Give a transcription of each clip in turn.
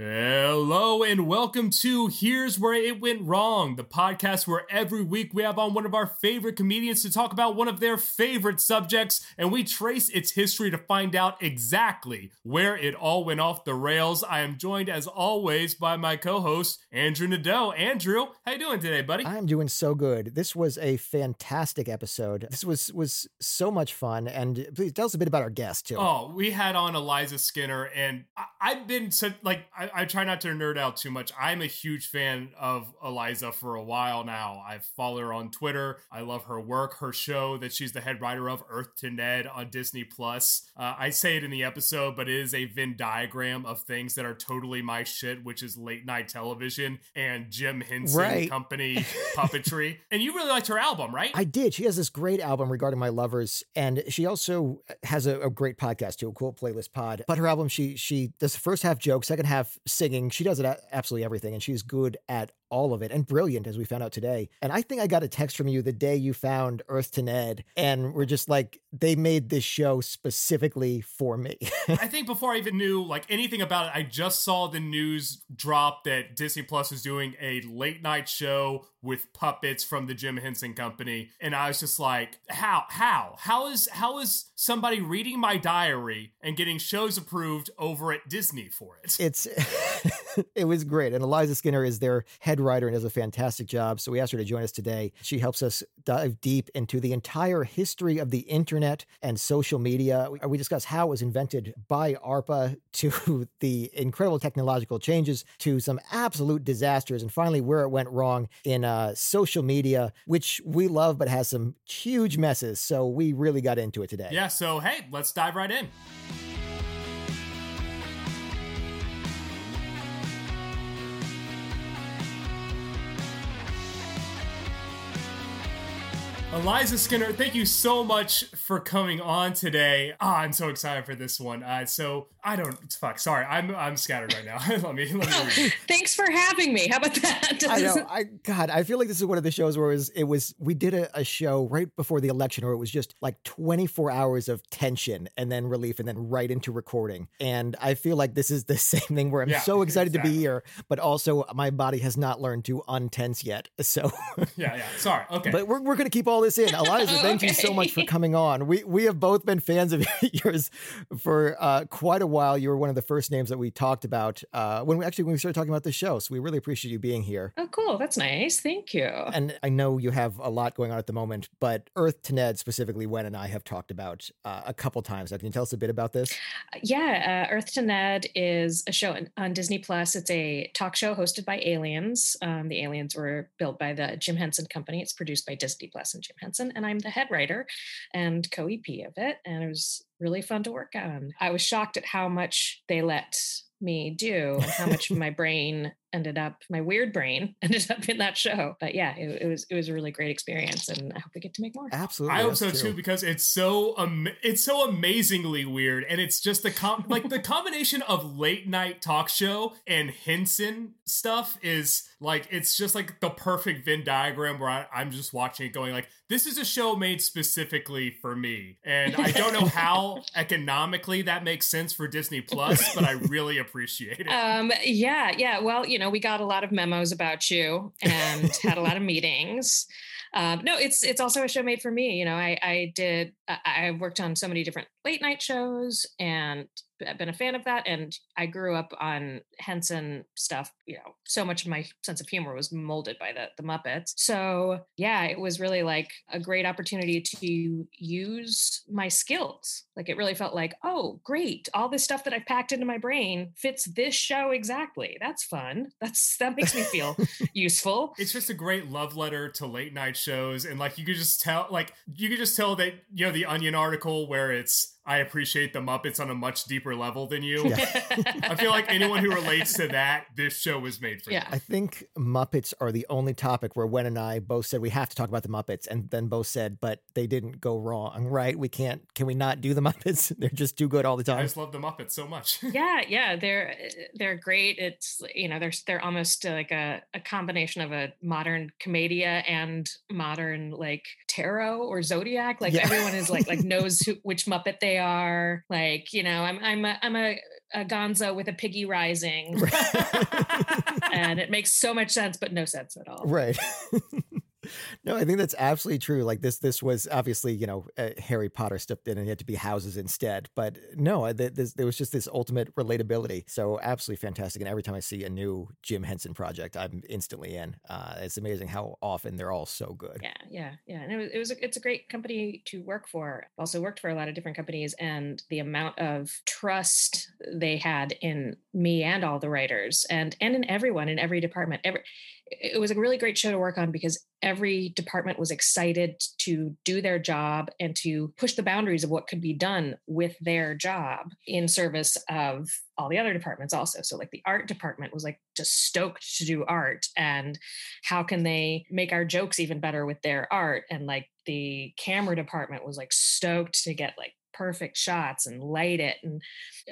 Hello and welcome to Here's Where It Went Wrong, the podcast where every week we have on one of our favorite comedians to talk about one of their favorite subjects and we trace its history to find out exactly where it all went off the rails. I am joined as always by my co-host Andrew Nadeau. Andrew, how you doing today, buddy? I'm doing so good. This was a fantastic episode. This was was so much fun and please tell us a bit about our guest too. Oh, we had on Eliza Skinner and I- I've been so like I, I try not to nerd out too much. I'm a huge fan of Eliza for a while now. I've followed her on Twitter. I love her work, her show that she's the head writer of, Earth to Ned on Disney Plus. Uh, I say it in the episode, but it is a Venn diagram of things that are totally my shit, which is late night television and Jim Henson Right. Company puppetry. And you really liked her album, right? I did. She has this great album regarding my lovers, and she also has a, a great podcast too, a cool playlist pod. But her album, she she does the first half joke, second half singing. She does it absolutely everything, and she's good at all of it and brilliant as we found out today. And I think I got a text from you the day you found Earth to Ned, and we're just like, they made this show specifically for me. I think before I even knew like anything about it, I just saw the news drop that Disney Plus was doing a late night show with puppets from the Jim Henson Company, and I was just like, how, how, how is how is somebody reading my diary and getting shows approved over at Disney for it? it's it was great and eliza skinner is their head writer and does a fantastic job. So we asked her to join us today. She helps us dive deep into the entire history of the internet and social media. We, we discuss how it was invented by arpa to the incredible technological changes to some absolute disasters and finally where it went wrong in uh, social media which we love but has some huge messes. So we really got into it today. Yeah, so hey, let's dive right in. Eliza Skinner, thank you so much for coming on today. Ah, I'm so excited for this one. Uh, so I don't fuck. Sorry, I'm I'm scattered right now. let me let me. Thanks for having me. How about that? I know. I God, I feel like this is one of the shows where it was, it was we did a, a show right before the election where it was just like 24 hours of tension and then relief and then right into recording. And I feel like this is the same thing where I'm Yeah, so excited to be here, but also my body has not learned to untense yet. So Yeah, yeah. Sorry. Okay. but we're, we're gonna keep all this in. Eliza, thank you so much for coming on. We we have both been fans of yours for uh, quite a while. You were one of the first names that we talked about uh, when we actually when we started talking about the show. So we really appreciate you being here. oh, cool. That's nice. Thank you. And I know you have a lot going on at the moment, but Earth to Ned specifically, Wen and I have talked about uh, a couple times. Now, Can you tell us a bit about this? Yeah, uh, Earth to Ned is a show on- on Disney Plus. It's a talk show hosted by aliens. Um, the aliens were built by the Jim Henson Company. It's produced by Disney Plus and Jim Henson, and I'm the head writer and co-EP of it. And it was really fun to work on. I was shocked at how much they let me do and how much my brain ended up my weird brain ended up in that show but yeah it, it was it was a really great experience and i hope we get to make more Absolutely. I hope so true. too because it's so um, it's so amazingly weird, and it's just the com- like the combination of late night talk show and Henson stuff is like it's just like the perfect Venn diagram where I, I'm just watching it going like this is a show made specifically for me, and I don't know how economically that makes sense for Disney Plus, but I really appreciate it. Um, yeah, yeah. Well, you know, we got a lot of memos about you and had a lot of meetings. Um, no, it's it's also a show made for me. You know, I I did I, I worked on so many different late night shows and been a fan of that. And I grew up on Henson stuff. You know, so much of my sense of humor was molded by the the Muppets. So yeah, it was really like a great opportunity to use my skills. Like it really felt like, oh, great, all this stuff that I've packed into my brain fits this show exactly. That's fun. That's that makes me feel useful. it's just a great love letter to late night shows and like you could just tell like you could just tell that you know the onion article where it's i appreciate the muppets on a much deeper level than you i feel like anyone who relates to that this show was made for Yeah. I think Muppets are the only topic where Wen and I both said we have to talk about the Muppets, and then both said, but they didn't go wrong, right? We can't. Can we not do the Muppets? They're just too good all the time. i just love the muppets so much yeah yeah they're they're great it's you know they're they're almost uh, like a, a combination of a modern commedia and modern like tarot or zodiac like Yeah. everyone is like like knows who, which muppet they are like you know i'm i'm a, i'm a a Gonzo with a piggy rising, and it makes so much sense, but no sense at all. Right. no, I think that's absolutely true. Like this, this was obviously, you know, uh, Harry Potter stepped in and he had to be houses instead. But no, th- this, there was just this ultimate relatability. So absolutely fantastic. And every time I see a new Jim Henson project, I'm instantly in. Uh, it's amazing how often they're all so good. Yeah, yeah, yeah. And it was, it was a, it's a great company to work for. Also worked for a lot of different companies, and the amount of trust they had in me and all the writers, and and in everyone in every department. Every it was a really great show to work on because every department was excited to do their job and to push the boundaries of what could be done with their job in service of all the other departments also. So like the art department was like just stoked to do art and how can they make our jokes even better with their art? And like the camera department was like stoked to get like perfect shots and light it. And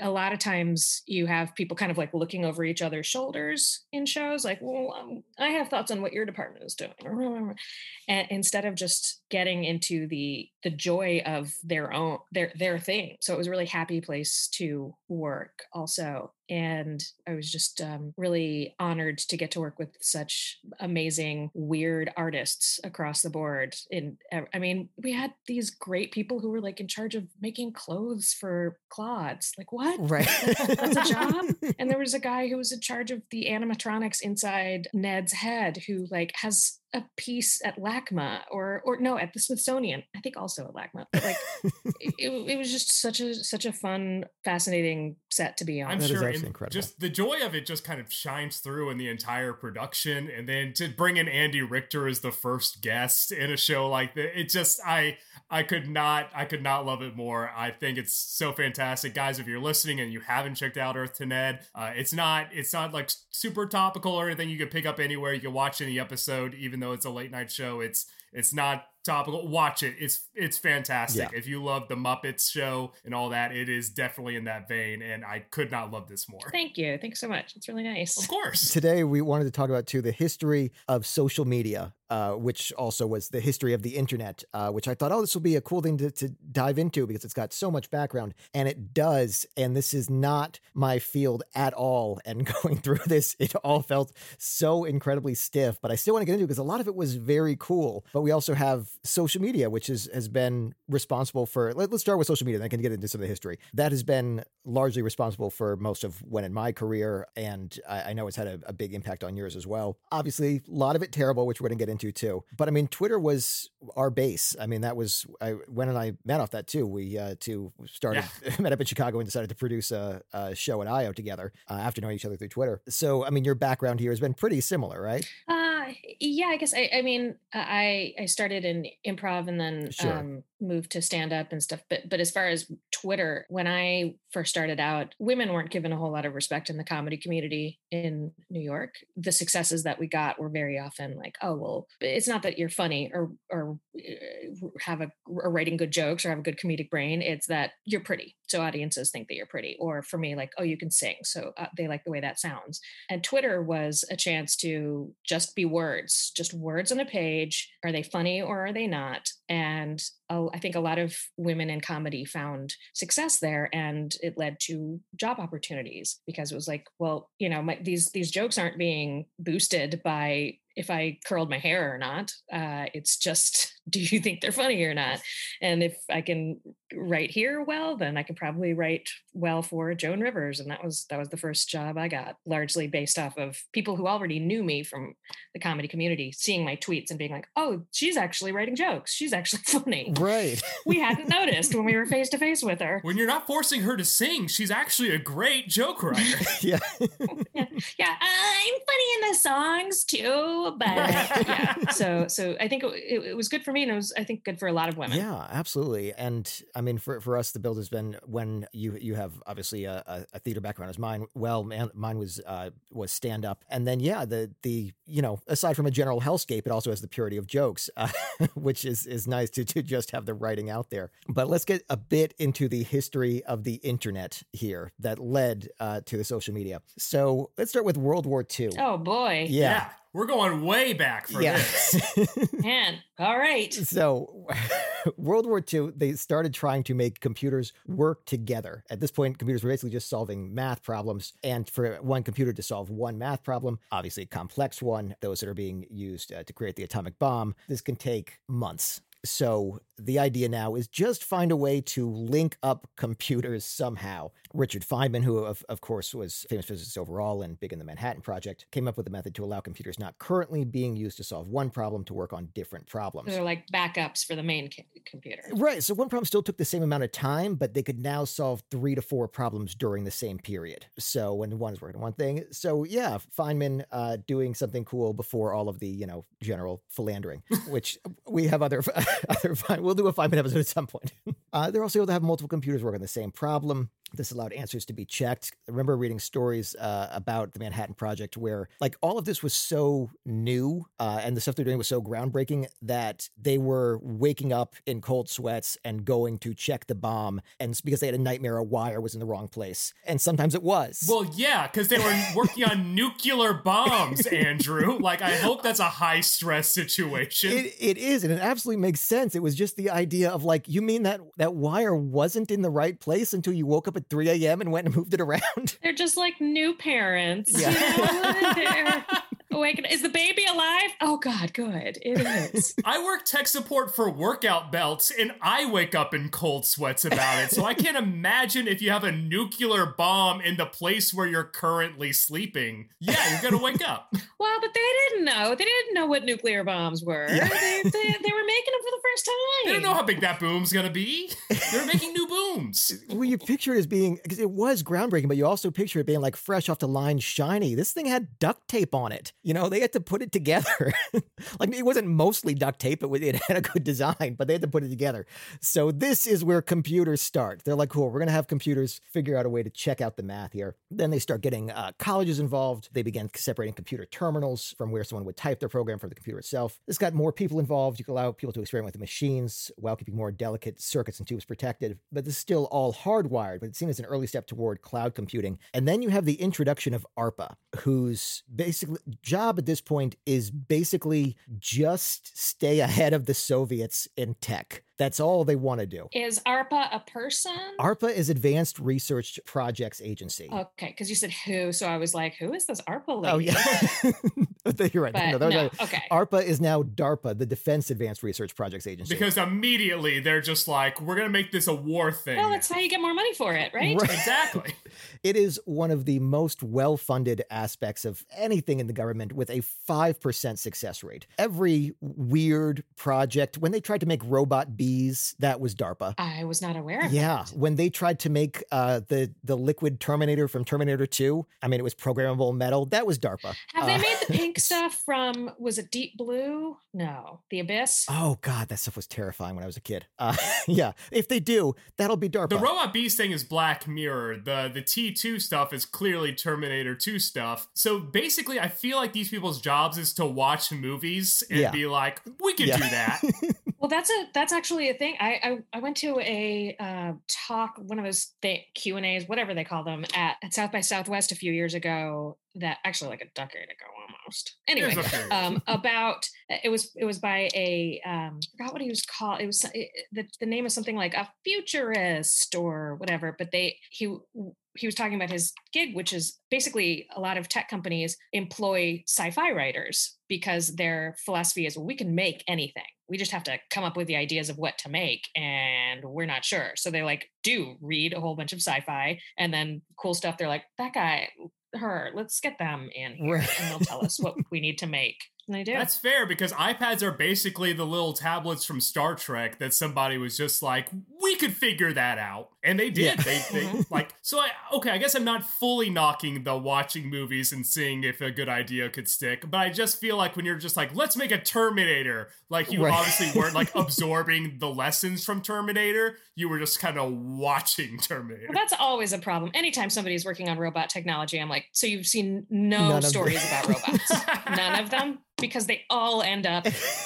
a lot of times you have people kind of like looking over each other's shoulders in shows, like, well, um, I have thoughts on what your department is doing. And instead of just getting into the the joy of their own their their thing. So it was a really happy place to work also and I was just um, really honored to get to work with such amazing, weird artists across the board. In I mean, we had these great people who were like in charge of making clothes for Clods. Like what? Right. That's a job. and there was a guy who was in charge of the animatronics inside Ned's head, who like has a piece at LACMA or or no at the Smithsonian. I think also at LACMA. But like it, it was just such a such a fun, fascinating set to be on. I'm that sure incredible. just the joy of it just kind of shines through in the entire production. And then to bring in Andy Richter as the first guest in a show like that, it just I I could not I could not love it more. I think it's so fantastic, guys. If you're listening and you haven't checked out Earth to Ned, uh, it's not it's not like super topical or anything you can pick up anywhere. You can watch any episode, even though though it's a late night show, it's it's not topical. Watch it. It's it's fantastic. Yeah. If you love the Muppets show and all that, it is definitely in that vein. And I could not love this more. Thank you. Thanks so much. It's really nice. Of course. Today we wanted to talk about too the history of social media uh, which also was the history of the internet, uh, which I thought, oh, this will be a cool thing to, to dive into because it's got so much background. And it does. And this is not my field at all. And going through this, it all felt so incredibly stiff, but I still want to get into it because a lot of it was very cool. But we also have social media, which is, has been responsible for, let, us start with social media, and I can get into some of the history. That has been largely responsible for most of when in my career. And I, I know it's had a, a big impact on yours as well. Obviously, a lot of it terrible, which we're going to get into into too. But I mean, Twitter was our base. I mean, that was I Wen and I met off that too. We uh, two started yeah. met up in Chicago and decided to produce a, a show at IO together uh, after knowing each other through Twitter. So I mean, your background here has been pretty similar, right? Uh, yeah, I guess I, I mean, I I started in improv and then sure. um, moved to stand up and stuff. But but as far as Twitter, when I first started out, women weren't given a whole lot of respect in the comedy community in New York. The successes that we got were very often like, oh well, it's not that you're funny or or uh, have a or writing good jokes or have a good comedic brain. It's that you're pretty, so audiences think that you're pretty. Or for me, like, oh, you can sing, so uh, they like the way that sounds. And Twitter was a chance to just be words, just words on a page. Are they funny or are they not? And I think a lot of women in comedy found success there, and it led to job opportunities because it was like, well, you know, my, these these jokes aren't being boosted by if I curled my hair or not. Uh, it's just, do you think they're funny or not? And if I can write here well, then I can probably write well for Joan Rivers. And that was that was the first job I got, largely based off of people who already knew me from the comedy community, seeing my tweets and being like, "Oh, she's actually writing jokes. She's actually funny." Right. we hadn't noticed when we were face to face with her. When you're not forcing her to sing, she's actually a great joke writer. yeah. yeah. Yeah. I'm funny in the songs too but yeah. So so I think it, it, it, was good for me, and it was I think good for a lot of women. Yeah, absolutely. And I mean, for for us, the build has been when you you have obviously a, a theater background as mine. Well, man, mine was uh, was stand up, and then yeah, the the you know aside from a general hellscape, it also has the purity of jokes, uh, which is is nice to to just have the writing out there. But let's get a bit into the history of the internet here that led uh, to the social media. So let's start with World War II. Oh boy. Yeah. Yeah. We're going way back for yeah. this. Man. All right. so, World War II, they started trying to make computers work together. At this point, computers were basically just solving math problems. And for one computer to solve one math problem, obviously a complex one, those that are being used uh, to create the atomic bomb, this can take months. So the idea now is just find a way to link up computers somehow. Richard Feynman, who of, of course was famous physicist overall and big in the Manhattan Project, came up with a method to allow computers not currently being used to solve one problem to work on different problems. They're like backups for the main c- computer. Right. So one problem still took the same amount of time, but they could now solve three to four problems during the same period. So when one is working on one thing. So yeah, Feynman uh, doing something cool before all of the, you know, general philandering, which we have other, other fine. We'll do a five minute episode at some point. Uh, they're also able to have multiple computers work on the same problem. This allowed answers to be checked. I remember reading stories uh, about the Manhattan Project where, like, all of this was so new uh, and the stuff they're doing was so groundbreaking that they were waking up in cold sweats and going to check the bomb. And because they had a nightmare, a wire was in the wrong place. And sometimes it was. Well, yeah, because they were working on nuclear bombs, Andrew. Like, I hope that's a high stress situation. It, it is, and it absolutely makes sense. It was just the idea of like, you mean that that wire wasn't in the right place until you woke up at 3 a.m. and went and moved it around? They're just like new parents. Yeah. You know? They're. Is the baby alive? Oh God, good. It is. I work tech support for workout belts and I wake up in cold sweats about it. So I can't imagine if you have a nuclear bomb in the place where you're currently sleeping. Yeah, you're going to wake up. well, but they didn't know. They didn't know what nuclear bombs were. Yeah. They, they, they were making them for the first time. They don't know how big that boom's going to be. They're making new booms. well, you picture it as being, because it was groundbreaking, but you also picture it being like fresh off the line, shiny. This thing had duct tape on it. You know, they had to put it together. like it wasn't mostly duct tape, it, it had a good design, but they had to put it together. So this is where computers start. They're like, cool, we're going to have computers figure out a way to check out the math here. Then they start getting uh, colleges involved. They began separating computer terminals from where someone would type their program from the computer itself. This got more people involved. You could allow people to experiment with the machines while keeping more delicate circuits and tubes protected. But this is still all hardwired, but it's seen as an early step toward cloud computing. And then you have the introduction of ARPA, who's basically job at this point is basically just stay ahead of the Soviets in tech. That's all they want to do. Is ARPA a person? ARPA is Advanced Research Projects Agency. Okay, because you said who, so I was like, who is this ARPA lady? Oh, yeah. You're right. But No, no, are- okay. ARPA is now DARPA, the Defense Advanced Research Projects Agency. Because immediately they're just like, we're going to make this a war thing. Well, that's how you get more money for it, right? Right. Exactly. It is one of the most well funded aspects of anything in the government with a 5% success rate. Every weird project, when they tried to make robot bees, that was DARPA. I was not aware of Yeah, that. when they tried to make uh, the the liquid Terminator from Terminator 2, I mean it was programmable metal. That was DARPA. Have they Uh, made the pink stuff from was it Deep Blue? No, The Abyss. Oh god, that stuff was terrifying when I was a kid. Uh, yeah, if they do, that'll be DARPA. The Robot Beast thing is Black Mirror. The the T2 stuff is clearly Terminator 2 stuff. So basically, I feel like these people's jobs is to watch movies and Yeah. be like, we can Yeah. do that. Well, that's a that's actually a thing. I I, I went to a uh, talk, one of those th- Q and A's, whatever they call them, at, at South by Southwest a few years ago. That actually like a decade ago almost. Anyway, um, about it was it was by a um, I forgot what he was called. It was it, the the name of something like a futurist or whatever. But they he he was talking about his gig, which is basically a lot of tech companies employ sci-fi writers because their philosophy is well, we can make anything. We just have to come up with the ideas of what to make, and we're not sure. So they like do read a whole bunch of sci-fi, and then cool stuff. They're like that guy, her. Let's get them in here, Right. and they'll tell us what we need to make. And they do. That's fair because iPads are basically the little tablets from Star Trek that somebody was just like, we could figure that out. And they did. Yeah. They, they mm-hmm. like so I okay, I guess I'm not fully knocking the watching movies and seeing if a good idea could stick, but I just feel like when you're just like, let's make a Terminator, like you Right. obviously weren't like absorbing the lessons from Terminator. You were just kind of watching Terminator. Well, that's always a problem. Anytime somebody's working on robot technology, I'm like, so you've seen no None stories about robots? None of them? Because they all end up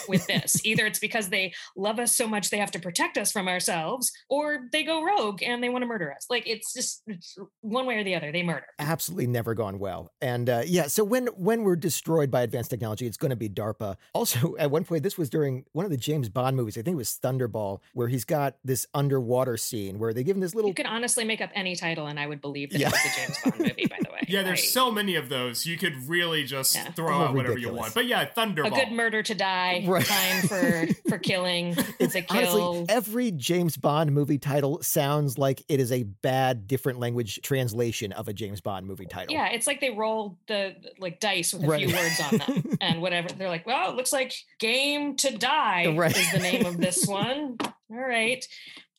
with this. Either it's because they love us so much they have to protect us from ourselves, or they go rogue and they want to murder us. Like it's just it's one way or the other. They murder. Absolutely never gone well. And uh, yeah, so when when we're destroyed by advanced technology, it's going to be DARPA. Also, at one point, this was during one of the James Bond movies. I think it was Thunderball, where he's got this underwater scene where they give him this little. You could honestly make up any title, and I would believe that Yeah. it was a James Bond movie. By the way, Yeah, there's I- so many of those. You could really just Yeah. throw Oh, out whatever ridiculous. you want. But yeah, Thunder. a good murder to die. Right. Time for for killing. It's a kill. honestly every James Bond movie title sounds like it is a bad different language translation of a James Bond movie title. Yeah, it's like they roll the like dice with a Right. few words on them and whatever. They're like, well, it looks like Game to Die Right. is the name of this one. All right.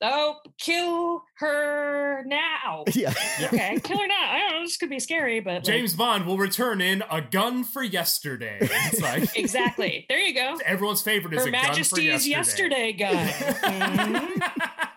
Oh, kill her now. Yeah. Okay, kill her now. I don't know. This could be scary, but like, James Bond will return in a gun for yesterday. It's like exactly. There you go. everyone's favorite is Her a gun for Majesty's yesterday. yesterday, gun. Mhm.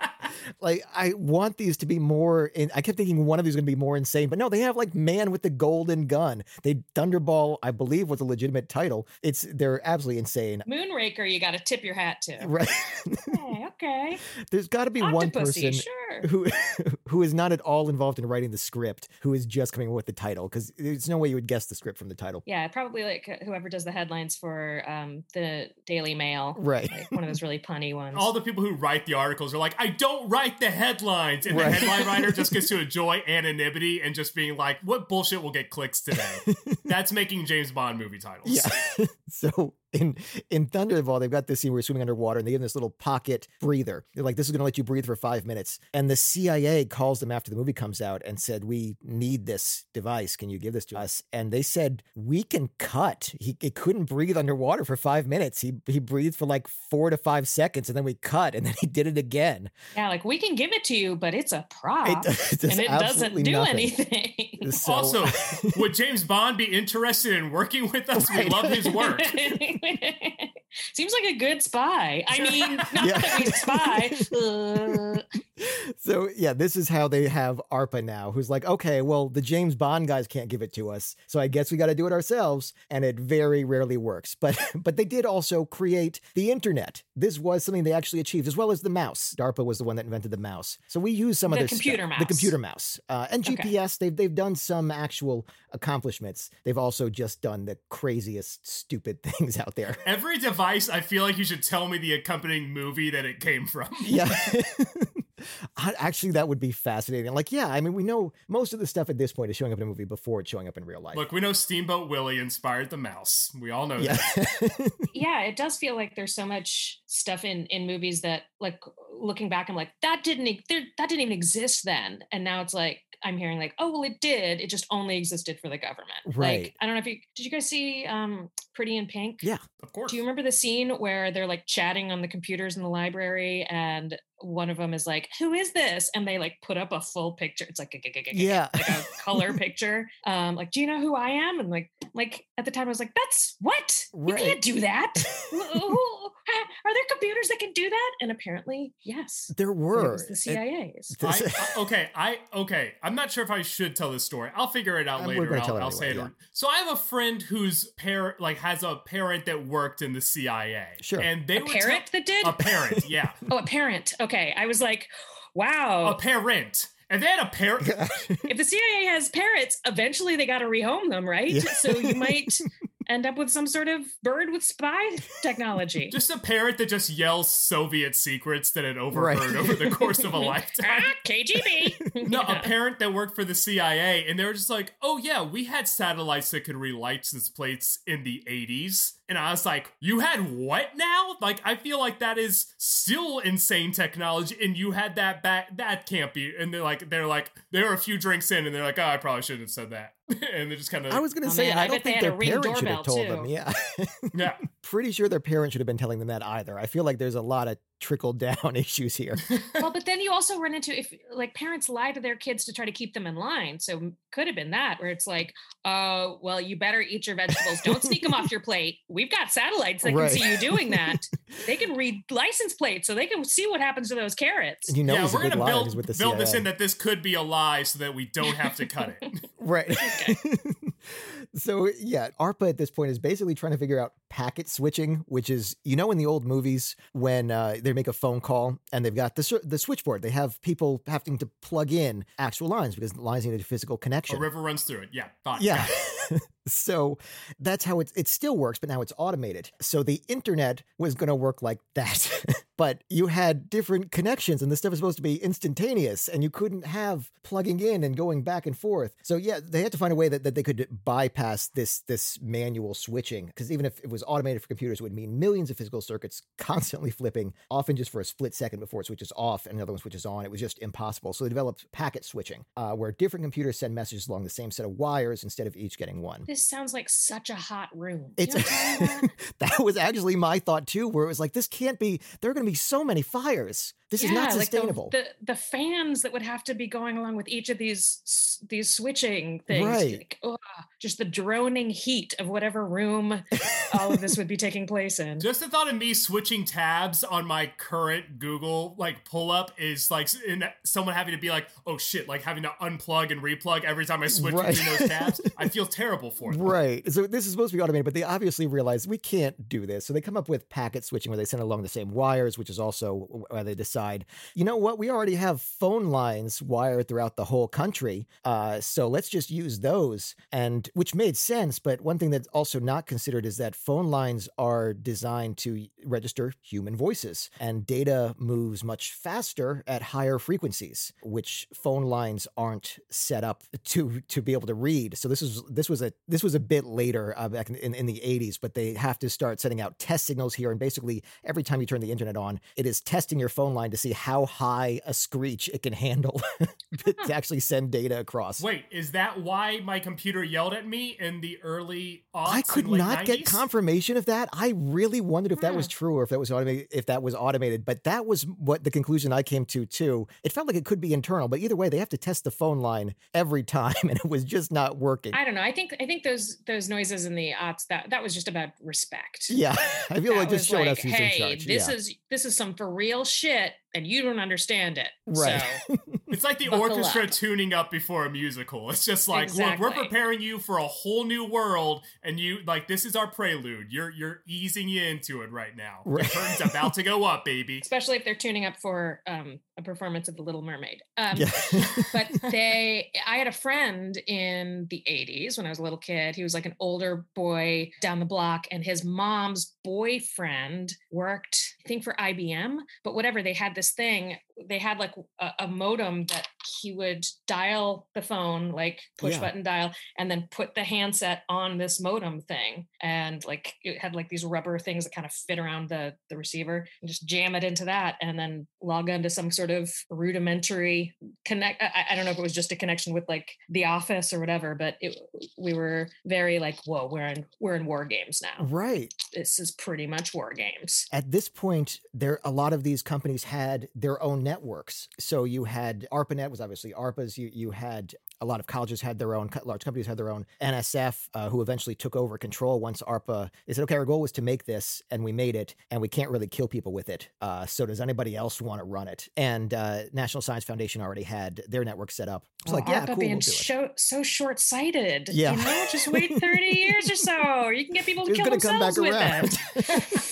Like I want these to be more in, I kept thinking one of these is going to be more insane, but no, they have like Man with the Golden Gun. They Thunderball, I believe was a legitimate title. It's they're absolutely insane. Moonraker, you got to tip your hat to. Right. Okay, okay. There's got to be one person sure. who who is not at all involved in writing the script who is just coming up with the title because there's no way you would guess the script from the title. Yeah, probably like uh, whoever does the headlines for um, the Daily Mail. Right. Like one of those really punny ones. All the people who write the articles are like, I don't write the headlines. And Right. the headline writer just gets to enjoy anonymity and just being like, what bullshit will get clicks today? That's making James Bond movie titles. Yeah. so in in Thunderball, they've got this scene where you're swimming underwater and they give them this little pocket breather. They're like, this is gonna let you breathe for five minutes. And the CIA calls them after the movie comes out and said, We need this device. Can you give this to us? And they said, We can cut. He, he couldn't breathe underwater for five minutes. He he breathed for like four to five seconds and then we cut and then he did it again. yeah, like we can give it to you, but it's a prop. It it does and it doesn't do nothing. anything. So- Also, would James Bond be interested in working with us? Right. We love his work. Seems like a good spy. I mean, not Yeah. that we spy. Uh, so yeah, this is how they have ARPA now, who's like, okay, well, the James Bond guys can't give it to us, so I guess we got to do it ourselves, and it very rarely works. But but they did also create the internet. This was something they actually achieved, as well as the mouse. DARPA was the one that invented the mouse, so we use some of The their stuff- computer the mouse. computer mouse, uh, and Okay. GPS. They've they've done some actual accomplishments. They've also just done the craziest, stupid things out there. Every device, I feel like you should tell me the accompanying movie that it came from. Yeah. I- Actually, that would be fascinating. Like, yeah, I mean, we know most of the stuff at this point is showing up in a movie before it's showing up in real life. Look, we know Steamboat Willie inspired the mouse. We all know yeah. that. yeah, it does feel like there's so much stuff in in movies that, like, looking back, I'm like, that didn't e- there, that didn't even exist then, and now it's like I'm hearing like, oh well, it did. It just only existed for the government. Right. Like, I don't know if you did you guys see um Pretty in Pink? Yeah. Of course. Do you remember the scene where they're like chatting on the computers in the library and one of them is like, "Who is this?" and they like put up a full picture. It's like a, Yeah. like a color picture. Um, like, do you know who I am? And like, like at the time, I was like, "That's what you can't do that." Who- who- Are there computers that can do that? And apparently, yes. there were. It was the CIA's. This- I, okay, I okay. I'm not sure if I should tell this story. I'll figure it out we're later. gonna I'll, tell I'll say it. anyway, So I have a friend whose parent like has a parent that worked in the CIA. Sure. and they A were parent that did? a parent, yeah, oh, a parent. Okay, I was like, wow. a parent, and they had a parent. if the CIA has parrots, eventually they got to rehome them, right? Yeah. So you might end up with some sort of bird with spy technology. Just a parrot that just yells Soviet secrets that it overheard Right. over the course of a lifetime. ah, KGB. No, a Yeah. parent that worked for the CIA, and they were just like, "Oh yeah, we had satellites that could read license plates in the '80s." And I was like, "You had what now?" Like, I feel like that is still insane technology, and you had that back. That can't be. And they're like, they're like, there are a few drinks in, and they're like, "Oh, I probably shouldn't have said that." and they just kind of, I was going to Oh, say, man, I, I don't think their parents should have doorbell, told them. Yeah. yeah. Pretty sure their parents should have been telling them that either. I feel like there's a lot of trickle down issues here. well, but then you also run into if like parents lie to their kids to try to keep them in line. So could have been that where it's like, oh, well, you better eat your vegetables. Don't sneak them off your plate. We've got satellites that Right. can see you doing that. They can read license plates, so they can see what happens to those carrots. And you know yeah, we're gonna liar. build, He's with the build this in that this could be a lie, so that we don't have to cut it. Right. So yeah, ARPA at this point is basically trying to figure out packet switching, which is you know in the old movies when uh, they make a phone call and they've got the the switchboard, they have people having to plug in actual lines because lines need a physical connection. A river runs through it. Yeah. Yeah. so that's how it it still works, but now it's automated. So the internet was going to work like that. but you had different connections and the stuff was supposed to be instantaneous and you couldn't have plugging in and going back and forth. So yeah, they had to find a way that, that they could bypass this this manual switching because even if it was automated for computers, it would mean millions of physical circuits constantly flipping, often just for a split second before it switches off and another one switches on. It was just impossible. So they developed packet switching, uh, where different computers send messages along the same set of wires instead of each getting one. This sounds like such a hot room. It's that? that was actually my thought too, where it was like, this can't be. There are going to be so many fires. This yeah, is not sustainable. Like the, the, the fans that would have to be going along with each of these these switching things, right? Like, ugh, just the droning heat of whatever room all of this would be taking place in. Just the thought of me switching tabs on my current Google like pull up is like in someone having to be like, oh shit, like having to unplug and replug every time I switch right. between those tabs. I feel terrible for them. Right. So this is supposed to be automated, but they obviously realize we can't do this. So they come up with packet switching where they send along the same wires, which is also why they decide, you know what, we already have phone lines wired throughout the whole country. Uh, so let's just use those. And which made sense. But one thing that's also not considered is that phone lines are designed to register human voices and data moves much faster at higher frequencies, which phone lines aren't set up to to be able to read. So this is this was a this was a bit later uh, back in, in, in the 80s, but they have to start sending out test signals here. And basically, every time you turn the internet on, it is testing your phone line to see how high a screech it can handle to actually send data across. Wait, is that why my computer yelled at me in the early I could not 90s? get confirmation of that. I really wondered if that hmm. was true or if that was automated. If that was automated, but that was what the conclusion I came to too. It felt like it could be internal, but either way, they have to test the phone line every time, and it was just not working. I don't know. I think I think those those noises in the aughts that that was just about respect. Yeah, I feel that like just showing like, us who's hey, in charge. This yeah. is this is some for real shit and you don't understand it. Right. So, it's like the orchestra up. tuning up before a musical. It's just like, exactly. look, we're preparing you for a whole new world, and you like this is our prelude. You're you're easing you into it right now. Right. The curtain's about to go up, baby. Especially if they're tuning up for um, a performance of The Little Mermaid. Um, yeah. but they, I had a friend in the '80s when I was a little kid. He was like an older boy down the block, and his mom's boyfriend worked, I think, for IBM. But whatever, they had this thing they had like a, a, modem that he would dial the phone like push yeah. button dial and then put the handset on this modem thing. And like it had like these rubber things that kind of fit around the the receiver and just jam it into that and then log onto some sort of rudimentary connect I, I don't know if it was just a connection with like the office or whatever but it, we were very like whoa we're in we're in war games now. Right. This is pretty much war games. At this point there a lot of these companies had their own networks. So you had ARPANET was obviously ARPA's. You you had a lot of colleges had their own, large companies had their own NSF, uh, who eventually took over control once ARPA. They said, okay, our goal was to make this, and we made it, and we can't really kill people with it. Uh, so does anybody else want to run it? And uh, National Science Foundation already had their network set up. It's well, like, yeah, ARPA cool, being we'll so, so short sighted. Yeah. You know, just wait 30 years or so. You can get people to it's kill themselves with around. it.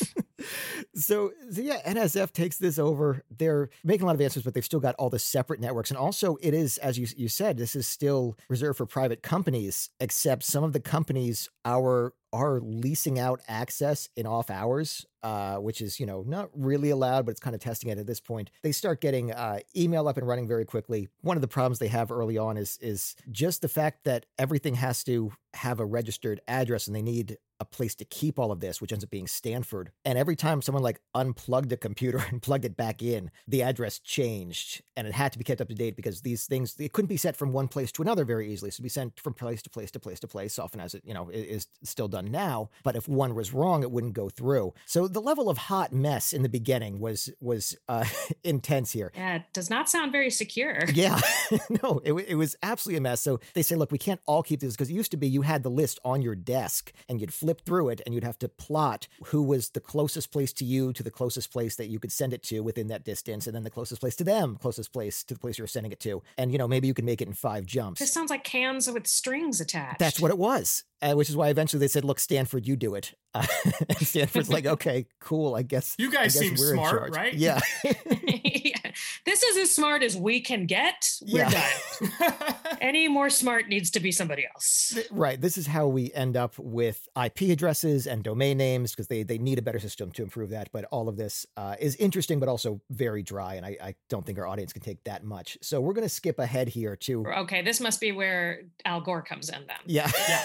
so, so, yeah, NSF takes this over. They're making a lot of advances, but they've still got all the separate networks. And also, it is, as you, you said, this is still reserved for private companies, except some of the companies are are leasing out access in off hours, uh, which is you know not really allowed, but it's kind of testing it at this point. They start getting uh, email up and running very quickly. One of the problems they have early on is is just the fact that everything has to have a registered address, and they need a place to keep all of this, which ends up being Stanford. And every time someone like unplugged a computer and plugged it back in, the address changed and it had to be kept up to date because these things, it couldn't be sent from one place to another very easily. So be sent from place to place to place to place, often as it, you know, is still done now. But if one was wrong, it wouldn't go through. So the level of hot mess in the beginning was, was uh, intense here. Yeah, it does not sound very secure. Yeah, no, it, it was absolutely a mess. So they say, look, we can't all keep this because it used to be you had the list on your desk and you'd flip through it and you'd have to plot who was the closest place to you to the closest place that you could send it to within that distance, and then the closest place to them, closest place to the place you were sending it to. And, you know, maybe you can make it in five jumps. This sounds like cans with strings attached. That's what it was. Uh, which is why eventually they said, "Look, Stanford, you do it." Uh, and Stanford's like, "Okay, cool. I guess you guys guess seem smart, right?" Yeah. yeah. This is as smart as we can get. We're yeah. done. Any more smart needs to be somebody else. Right. This is how we end up with IP addresses and domain names because they they need a better system to improve that. But all of this uh, is interesting, but also very dry, and I, I don't think our audience can take that much. So we're going to skip ahead here to. Okay, this must be where Al Gore comes in then. Yeah. Yeah.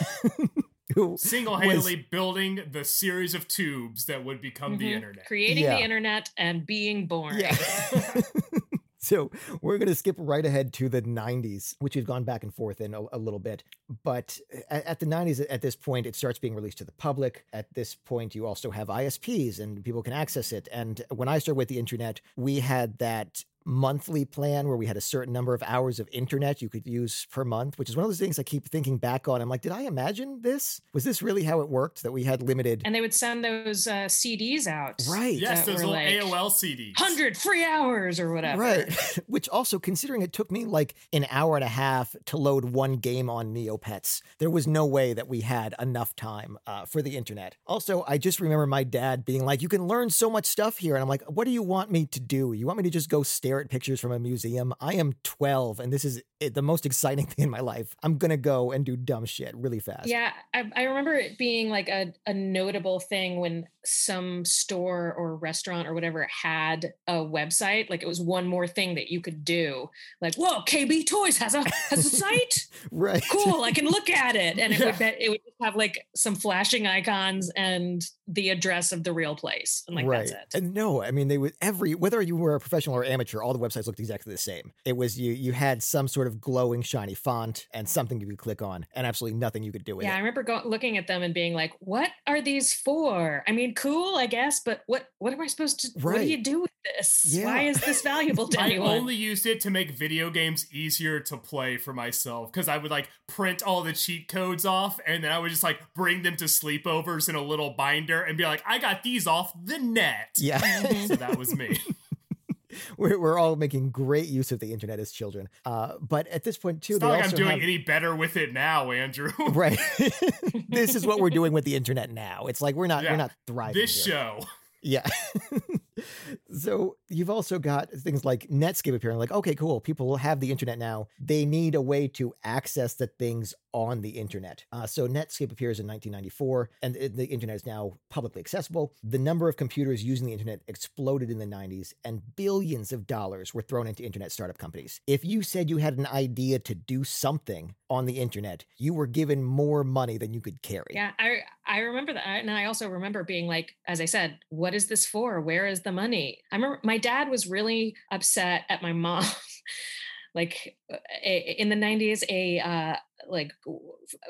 single-handedly was, building the series of tubes that would become mm-hmm. the internet creating yeah. the internet and being born yeah. so we're going to skip right ahead to the 90s which we've gone back and forth in a, a little bit but at, at, the 90s at this point it starts being released to the public at this point you also have isps and people can access it and when i started with the internet we had that monthly plan where we had a certain number of hours of internet you could use per month, which is one of those things I keep thinking back on. I'm like, did I imagine this? Was this really how it worked that we had limited? And they would send those uh, CDs out. Right. Yes, those little like AOL CDs. 100 free hours or whatever. Right. which also, considering it took me like an hour and a half to load one game on Neopets, there was no way that we had enough time uh, for the internet. Also, I just remember my dad being like, you can learn so much stuff here. And I'm like, what do you want me to do? You want me to just go stare pictures from a museum. I am 12 and this is eh, the most exciting thing in my life. I'm going to go and do dumb shit really fast. Yeah. I, I remember it being like a, a notable thing when some store or restaurant or whatever had a website. Like it was one more thing that you could do. Like, whoa, KB Toys has a has a site. right. Cool. I can look at it. And it yeah. would it would have like some flashing icons and the address of the real place. And like right. that's it. And no, I mean they would every whether you were a professional or amateur, all the websites looked exactly the same. It was you you had some sort of glowing shiny font and something you could click on and absolutely nothing you could do with yeah, it. I remember go- looking at them and being like, "What are these for?" I mean, cool, I guess, but what what am I supposed to? Right. What do you do with this? Yeah. Why is this valuable to anyone? I only used it to make video games easier to play for myself because I would like print all the cheat codes off and then I would just like bring them to sleepovers in a little binder and be like, "I got these off the net." Yeah, mm-hmm. so that was me. we're, we're all making great use of the internet as children. Uh, but at this point, too, it's not like I'm doing have... any better with it now, Andrew. right. this is what we're doing with the internet now. It's like we're not yeah. we're not thriving. This here. show. Yeah. so you've also got things like Netscape appearing. Like, okay, cool. People will have the internet now. They need a way to access the things on the internet. Uh, so Netscape appears in 1994, and the internet is now publicly accessible. The number of computers using the internet exploded in the 90s, and billions of dollars were thrown into internet startup companies. If you said you had an idea to do something on the internet, you were given more money than you could carry. Yeah, I I remember that, and I also remember being like, as I said, what is this for? Where is the money? I remember my dad was really upset at my mom. like a, in the 90s a uh, like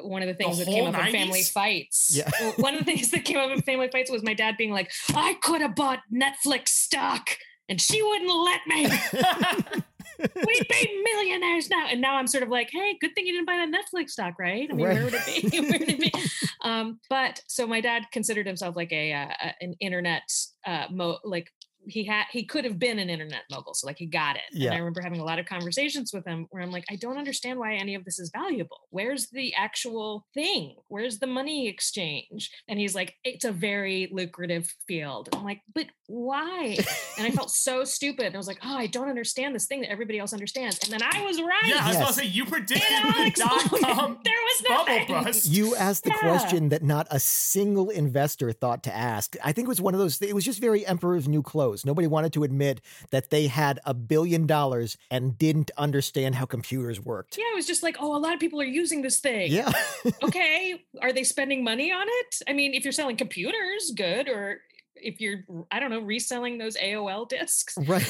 one of the things the that came up 90s? in family fights yeah. one of the things that came up in family fights was my dad being like i could have bought netflix stock and she wouldn't let me we'd be millionaires now. And now i'm sort of like hey good thing you didn't buy that netflix stock right? I mean right. where would it be? Where would it be? Um, but so my dad considered himself like a, uh, an internet uh, mo- like he had he could have been an internet mogul so like he got it. Yeah. and i remember having a lot of conversations with him where i'm like i don't understand why any of this is valuable. Where's the actual thing? Where's the money exchange? And he's like it's a very lucrative field. I'm like but why? And i felt so stupid i was like oh i don't understand this thing that everybody else understands. And then i was right. Yeah i was yes. about to say you predicted the dot com there was nothing. bubble bust. You asked the yeah. question that not a single investor thought to ask. I think it was one of those it was just very emperor's new clothes Nobody wanted to admit that they had a billion dollars and didn't understand how computers worked. Yeah, it was just like, oh, a lot of people are using this thing. Yeah. okay. Are they spending money on it? I mean, if you're selling computers, good. Or if you're i don't know reselling those aol discs. Right.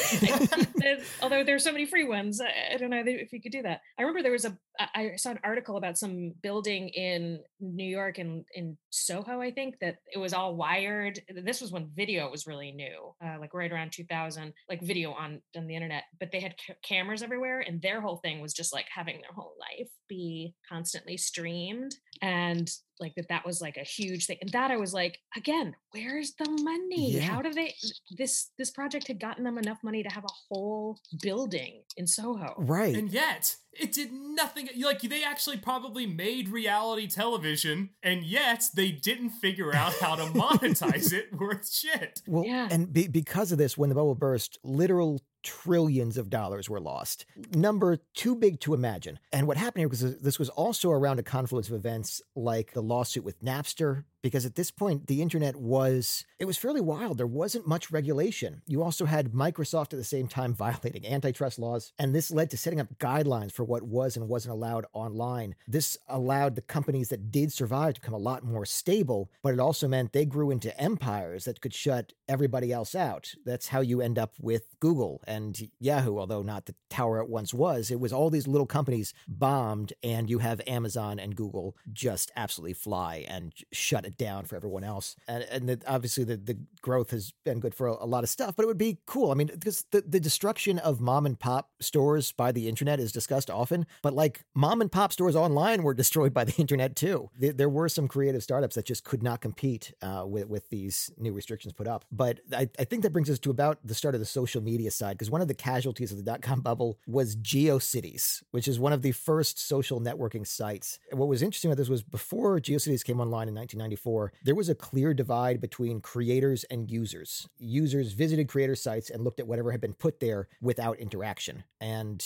Although there's so many free ones I, I, don't know if you could do that. I remember there was a i saw an article about some building in new york in in soho i think that it was all wired. This was when video was really new uh, like right around 2000 like video on on the internet but they had ca- cameras everywhere and their whole thing was just like having their whole life be constantly streamed and like that that was like a huge thing and that i was like again where's the money Yeah. how do they this this project had gotten them enough money to have a whole building in soho Right. And yet, it did nothing. Like, they actually probably made reality television, and yet they didn't figure out how to monetize it worth shit. Well, Yeah. and be, because of this, when the bubble burst, literal trillions of dollars were lost. Number too big to imagine. And what happened here was this was also around a confluence of events like the lawsuit with Napster, because at this point the internet was it was fairly wild. There wasn't much regulation. You also had Microsoft at the same time violating antitrust laws, and this led to setting up guidelines for what was and wasn't allowed online. This allowed the companies that did survive to become a lot more stable, but it also meant they grew into empires that could shut everybody else out. That's how you end up with Google and Yahoo, although not the tower it once was. It was all these little companies bombed, and you have Amazon and Google just absolutely fly and shut down for everyone else. And, and the, obviously, the, the growth has been good for a, a lot of stuff, but it would be cool. I mean, because the, the destruction of mom and pop stores by the internet is discussed often, but like mom and pop stores online were destroyed by the internet too. There, there were some creative startups that just could not compete uh, with, with these new restrictions put up. But I, I think that brings us to about the start of the social media side, because one of the casualties of the dot com bubble was GeoCities, which is one of the first social networking sites. And what was interesting about this was before GeoCities came online in 1994, there was a clear divide between creators and users. Users visited creator sites and looked at whatever had been put there without interaction. And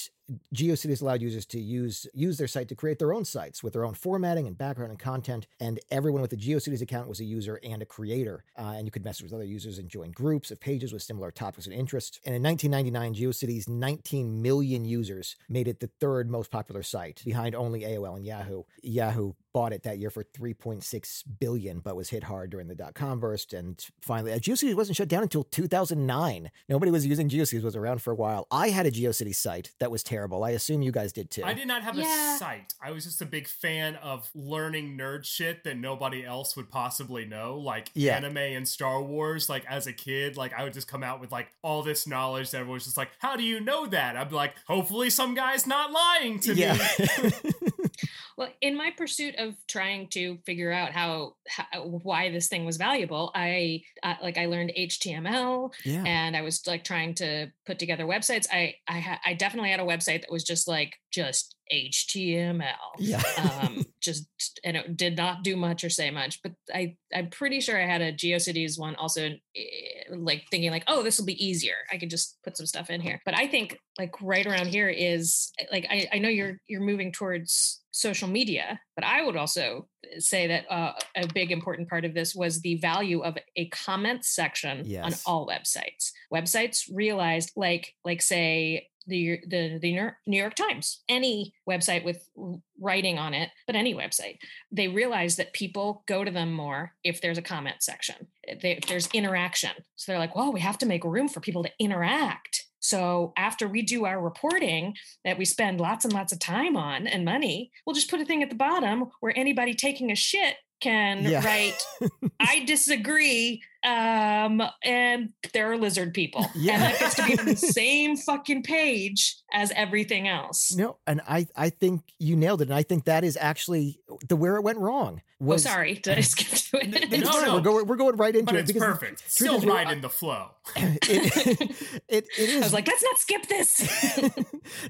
GeoCities allowed users to use use their site to create their own sites with their own formatting and background and content. And everyone with a GeoCities account was a user and a creator. Uh, and you could message with other users and join groups of pages with similar topics and interests. And in 1999, GeoCities' 19 million users made it the third most popular site, behind only AOL and Yahoo. Yahoo bought it that year for 3.6 billion, but was hit hard during the dot com burst. And finally, uh, GeoCities wasn't shut down until 2009. Nobody was using GeoCities; was around for a while. I had a GeoCities site that was terrible. I assume you guys did too. I did not have Yeah. a site. I was just a big fan of learning nerd shit that nobody else would possibly know, like Yeah. anime and Star Wars. Like as a kid, like I would just come out with like all this knowledge that everyone was just like, "How do you know that?" I'd be like, "Hopefully, some guy's not lying to yeah. me." Well, in my pursuit of trying to figure out how, how why this thing was valuable, I uh, like I learned HTML yeah. and I was like trying to put together websites. I I, ha- I definitely had a website that was just like just HTML. Yeah. um, just and it did not do much or say much, but I I'm pretty sure I had a GeoCities one also, eh, like thinking like, oh, this will be easier. I could just put some stuff in here. But I think like right around here is like I I know you're you're moving towards social media, but I would also say that uh, a big important part of this was the value of a comment section on all websites. Websites realized like like say the the the New York- Times, any website with writing on it, but any website, they realize that people go to them more if there's a comment section, eh, if there's interaction. So they're like, well, we have to make room for people to interact. So after we do our reporting that we spend lots and lots of time on and money, we'll just put a thing at the bottom where anybody taking a shit can Yeah. write, I disagree. Um, and there are lizard people. Yeah. And that gets to be on the same fucking page as everything else. No, and I I think you nailed it, and I think that is actually the where it went wrong. Oh, sorry. Did I skip to it? It's No, fine. no. We're going we're going right into but it it's perfect. truth Still is, right I- in the flow. it, it, it is I was like, let's not skip this.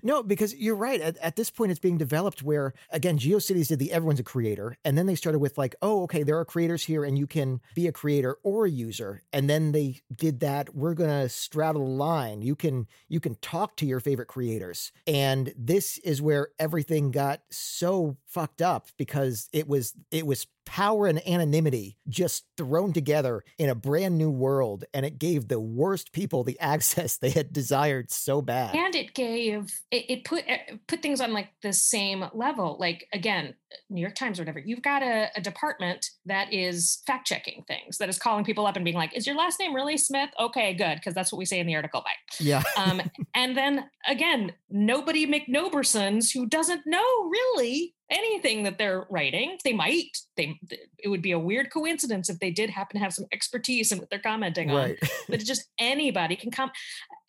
no, because you're right. At, at this point, it's being developed where, again, GeoCities did the everyone's a creator. And then they started with, like, oh, okay, there are creators here and you can be a creator or a user. And then they did that. We're going to straddle the line. You can, you can talk to your favorite creators. And this is where everything got so fucked up because it was, it was power and anonymity just thrown together in a brand new world. And it gave the worst people the access they had desired so bad. and it gave it, it put uh, put things on like the same level like again new york times or whatever you've got a, a department that is fact checking things that is calling people up and being like is your last name really smith okay good because that's what we say in the article bye Yeah. um, and then again nobody mcnobersons who doesn't know really anything that they're writing they might they it would be a weird coincidence if they did happen to have some expertise in what they're commenting on. But just anybody can come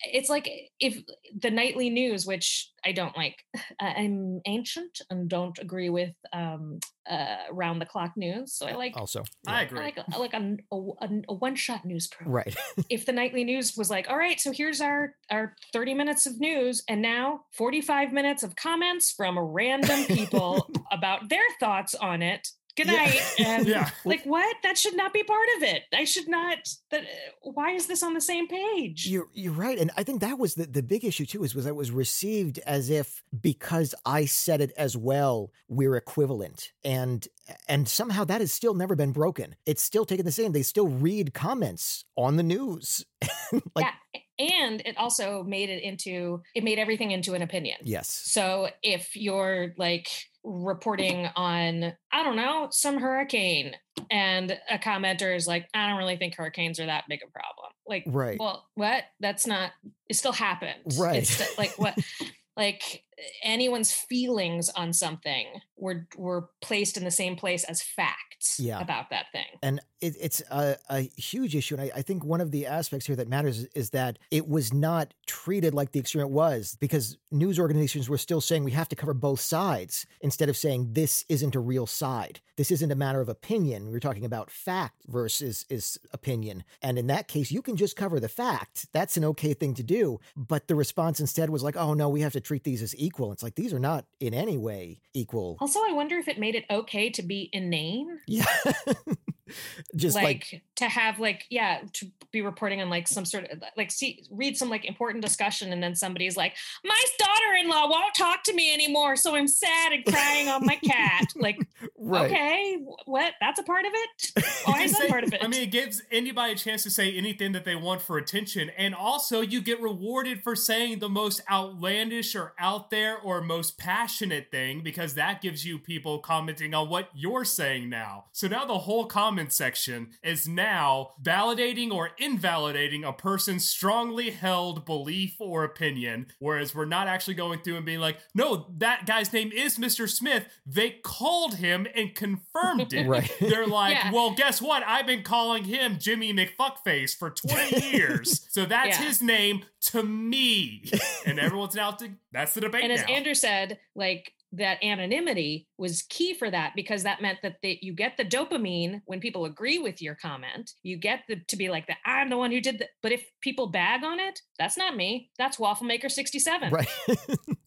it's like if the nightly news, which I don't like, I'm ancient and don't agree with um, uh, round the clock news. So I like also. Yeah. I agree. I like, I like a, a, a one shot news program. Right. if the nightly news was like, all right, so here's our our 30 minutes of news, and now 45 minutes of comments from random people about their thoughts on it good night. Yeah. and um, yeah. like what? That should not be part of it. I should not that uh, why is this on the same page? You're you're right and i think that was the, the big issue too is was that was received as if because i said it as well we're equivalent and and somehow that has still never been broken. It's still taken the same. They still read comments on the news. Like, yeah and it also made it into it made everything into an opinion. Yes. So if you're like reporting on i don't know some hurricane and a commenter is like i don't really think hurricanes are that big a problem. Like right. well what? That's not it still happened. Right. it's like what? Like anyone's feelings on something were were placed in the same place as facts yeah. about that thing. And it, it's a, a, huge issue. And I, I, think one of the aspects here that matters is, is, that it was not treated like the experiment was because news organizations were still saying we have to cover both sides instead of saying this isn't a real side. This isn't a matter of opinion. We're talking about fact versus is opinion. And in that case, you can just cover the fact. That's an okay thing to do. But the response instead was like, oh no, we have to treat these as equal. It's like these are not in any way equal. Also, I wonder if it made it okay to be inane. Yeah. just like, like, to have like yeah to be reporting on like some sort of like see read some like important discussion and then somebody's like my daughter-in-law won't talk to me anymore so i'm sad and crying on my cat. Like right. okay what? That's a part of it? Why is that part of it? i mean it gives anybody a chance to say anything that they want for attention and also you get rewarded for saying the most outlandish or out there or most passionate thing because that gives you people commenting on what you're saying now. So now the whole comment section is now validating or invalidating a person's strongly held belief or opinion. Whereas we're not actually going through and being like, no, that guy's name is Mr. Smith. They called him and confirmed it. right. They're like, yeah. well, guess what? I've been calling him Jimmy McFuckface for 20 years. so that's yeah. his name to me. and everyone's now, to, that's the debate. And as now. Andrew said, like, that anonymity was key for that because that meant that you get the dopamine when people agree with your comment. You get the, to be like, the, I'm the one who did that. But if people bag on it, that's not me. That's Waffle Maker 67. Right. Who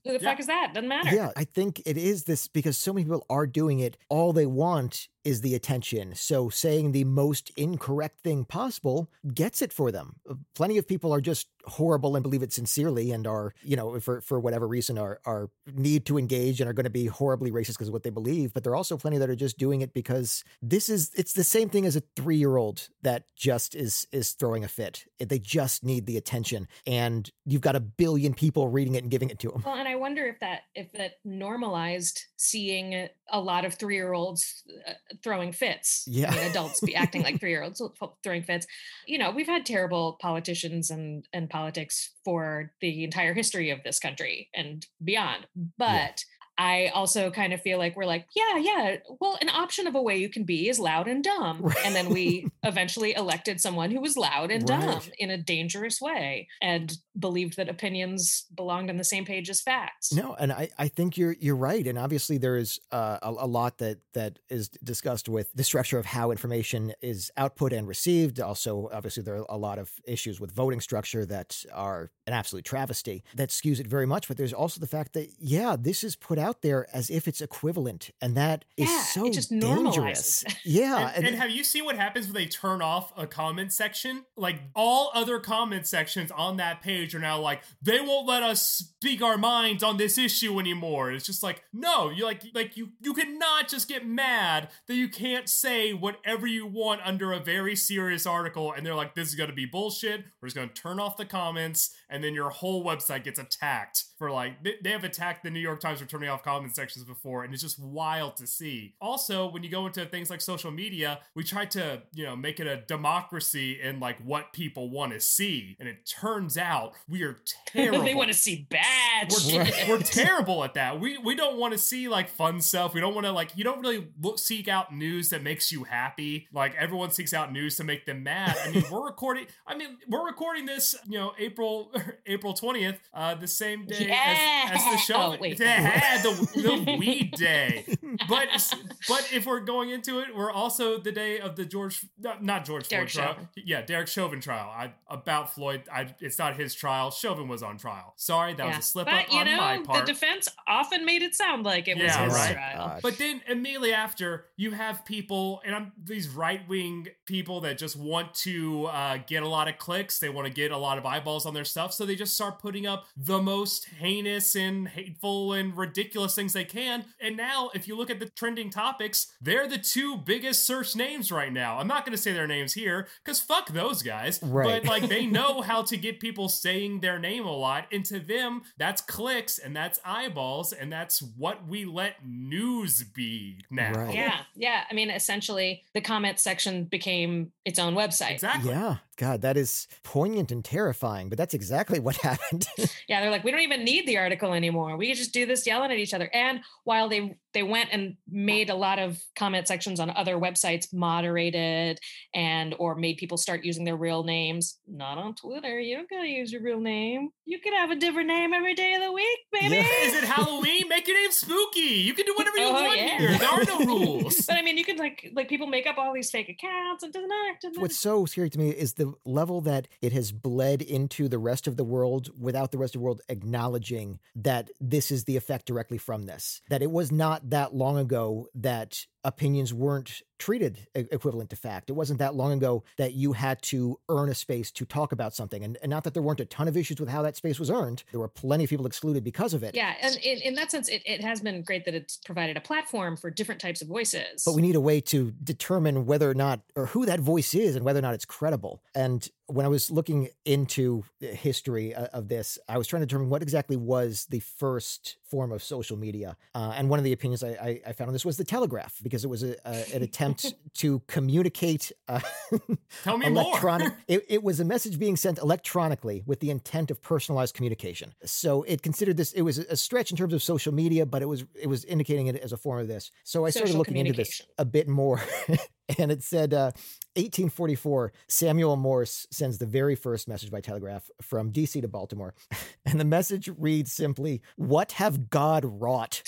the yeah. fuck is that? Doesn't matter. Yeah, I think it is this because so many people are doing it. All they want is the attention. So saying the most incorrect thing possible gets it for them. Uh, plenty of people are just horrible and believe it sincerely and are, you know, for, for whatever reason are, are need to engage and are going to be horribly racist because of what they believe. But there are also plenty that are just doing it because this is, it's the same thing as a three year old that just is, is throwing a fit. They just need the attention and you've got a billion people reading it and giving it to them. Well, and I wonder if that, if that normalized seeing a lot of three year olds uh, throwing fits. Yeah. I mean, adults be acting like three year olds throwing fits. You know, we've had terrible politicians and, and politics for the entire history of this country and beyond. But. I also kind of feel like we're like, yeah, yeah. Well, an option of a way you can be is loud and dumb. Right. And then we eventually elected someone who was loud and right. dumb in a dangerous way and believed that opinions belonged on the same page as facts. No, and I, I think you're you're right. And obviously there is uh, a, a lot that that is discussed with the structure of how information is output and received. Also, obviously there are a lot of issues with voting structure that are an absolute travesty that skews it very much. But there's also the fact that yeah, this is put out there as if it's equivalent, and that is yeah, so just dangerous. yeah, and, and, and have you seen what happens when they turn off a comment section? Like all other comment sections on that page are now like they won't let us speak our minds on this issue anymore. It's just like no, you like like you you cannot just get mad that you can't say whatever you want under a very serious article, and they're like this is going to be bullshit. We're just going to turn off the comments, and then your whole website gets attacked for like they, they have attacked the New York Times for turning off comment sections before, and it's just wild to see. Also, when you go into things like social media, we try to you know make it a democracy in like what people want to see, and it turns out we are terrible. they want to see bad we're, shit. we're terrible at that. We we don't want to see like fun stuff. We don't want to like you don't really look seek out news that makes you happy. Like everyone seeks out news to make them mad. I mean, we're recording. I mean, we're recording this. You know, April April twentieth, uh, the same day Yeah. as, as the show. Oh, wait. Yeah, the, the weed day. But but if we're going into it, we're also the day of the George, not George Derek Floyd trial. Yeah, Derek Chauvin trial. I about Floyd. I it's not his trial. Chauvin was on trial. Sorry, that was a slip but up you on know, my part. the defense often made it sound like it was his right. trial. Gosh. But then immediately after, you have people, and I'm these right wing people that just want to uh, get a lot of clicks. They want to get a lot of eyeballs on their stuff, so they just start putting up the most heinous and hateful and ridiculous things they can. And now, if you look at the trending topics, they're the two biggest search names right now. I'm not going to say their names here because fuck those guys. Right. But like they know how to get people saying their name a lot, and to them, that's clicks and that's eyeballs, and that's what we let news be now. Right. Yeah, yeah. I mean, essentially, the comment section became its own website. Exactly. Yeah, God, that is poignant and terrifying, but that's exactly what happened. Yeah, they're like, we don't even need the article anymore. We just do this yelling at each other. And while they they went and made a lot of comment sections on other websites moderated and or made people start using their real names, not on Twitter. You don't gotta use your real name. You can have a different name every day of the week, baby. Yeah. Is it Halloween? Make your name spooky. You can do whatever you Oh, want yeah. here. There are no rules. But I mean, you can like like people make up all these fake accounts. It doesn't matter. It What's so scary to me is the level that it has bled into the rest of the world without the rest of the world acknowledging that this is the effect directly from this. That it was not that long ago that opinions weren't treated equivalent to fact. It wasn't that long ago that you had to earn a space to talk about something. And, and not that there weren't a ton of issues with how that space was earned. There were plenty of people excluded because of it. Yeah, and in, in that sense, it, it has been great that it's provided a platform for different types of voices. But we need a way to determine whether or not, or who that voice is and whether or not it's credible. And when I was looking into the history uh, of this, I was trying to determine what exactly was the first form of social media. Uh, and one of the opinions I, I, I found on this was the telegraph, because it was a, an attempt to communicate uh, Tell me electronic. more. it, it was a message being sent electronically with the intent of personalized communication. So it considered this. It was a stretch in terms of social media, but it was it was indicating it as a form of this. So I started looking into this a bit more, and it said. Uh, 1844, Samuel Morse sends the very first message by telegraph from DC to Baltimore. And the message reads simply, What have God wrought?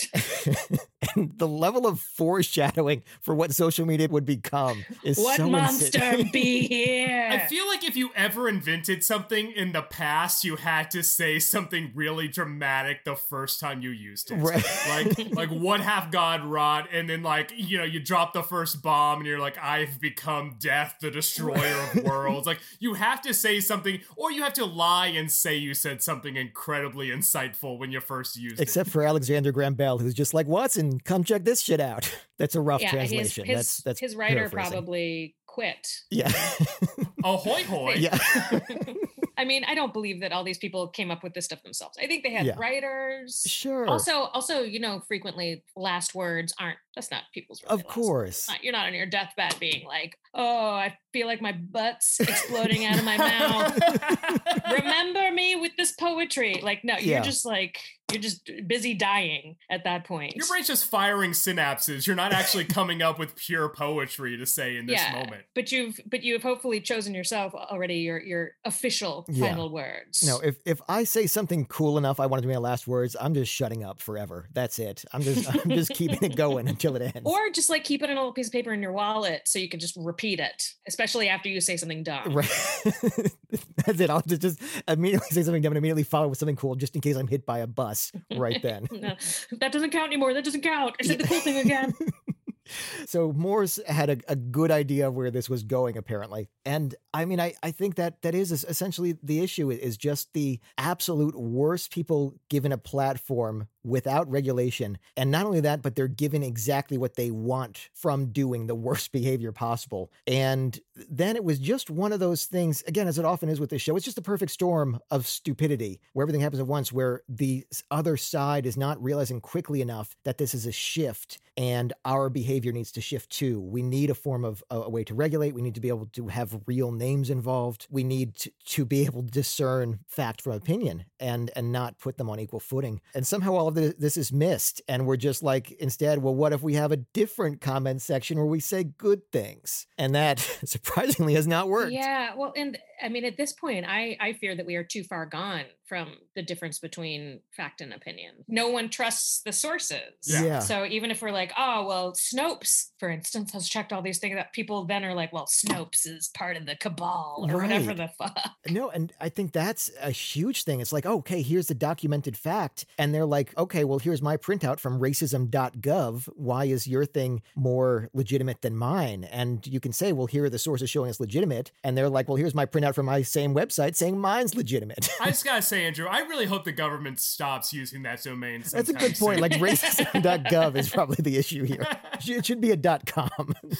and the level of foreshadowing for what social media would become is what so monster insane. be here? I feel like if you ever invented something in the past, you had to say something really dramatic the first time you used it. Right. Like, like what have God wrought? And then, like, you know, you drop the first bomb and you're like, I've become death, the destroyer of worlds. Like, you have to say something, or you have to lie and say you said something incredibly insightful when you first used it. Except for Alexander Graham Bell, who's just like, Watson, come check this shit out. That's a rough yeah, translation. his, that's that's his writer probably quit. Yeah. Ahoy hoy. yeah. I mean, I don't believe that all these people came up with this stuff themselves. I think they had Yeah. writers. sure. Also, also, you know, frequently last words aren't. That's not people's. really of course. Not- You're not on your deathbed being like, "Oh, I feel like my butt's exploding out of my mouth." Remember me with this poetry. Like, no, Yeah. you're just like you're just busy dying at that point. Your brain's just firing synapses. You're not actually coming up with pure poetry to say in this yeah, moment. but you've but you have hopefully chosen yourself already your your official Yeah. final words. No, if if I say something cool enough, I want it to be my last words. I'm just shutting up forever. That's it. I'm just I'm just keeping it going until it ends. Or just like keep it in a little piece of paper in your wallet so you can just repeat it, especially after you say something dumb. Right. That's it. I'll just, just immediately say something dumb and immediately follow with something cool just in case I'm hit by a bus right then. No, that doesn't count anymore. That doesn't count. I said the cool thing again. so Morse had a, a good idea of where this was going, apparently. And I mean, I, I think that that is essentially the issue is just the absolute worst people given a platform without regulation. And not only that, but they're given exactly what they want from doing the worst behavior possible. And then it was just one of those things, again, as it often is with this show, it's just a perfect storm of stupidity where everything happens at once, where the other side is not realizing quickly enough that this is a shift and our behavior needs to shift too. We need a form of a, way to regulate. We need to be able to have real names involved. We need to, to be able to discern fact from opinion and and not put them on equal footing. And somehow all of this is missed, and we're just like instead, well, what if we have a different comment section where we say good things? And that surprisingly has not worked. Yeah, well, and I mean, at this point, I I fear that we are too far gone from the difference between fact and opinion. No one trusts the sources. Yeah. yeah. So even if we're like, oh well, Snopes, for instance, has checked all these things, that people then are like, well, Snopes is part of the cabal or right. whatever the fuck. No, and I think that's a huge thing. It's like, okay, here's the documented fact, and they're like, okay, well, here's my printout from racism.gov. Why is your thing more legitimate than mine? And you can say, well, here are the sources showing it's legitimate, and they're like, well, here's my printout out from my same website saying mine's legitimate. I just gotta say, Andrew, I really hope the government stops using that domain. That's a good point. Soon. Like racism.gov is probably the issue here. It should be a dot .com.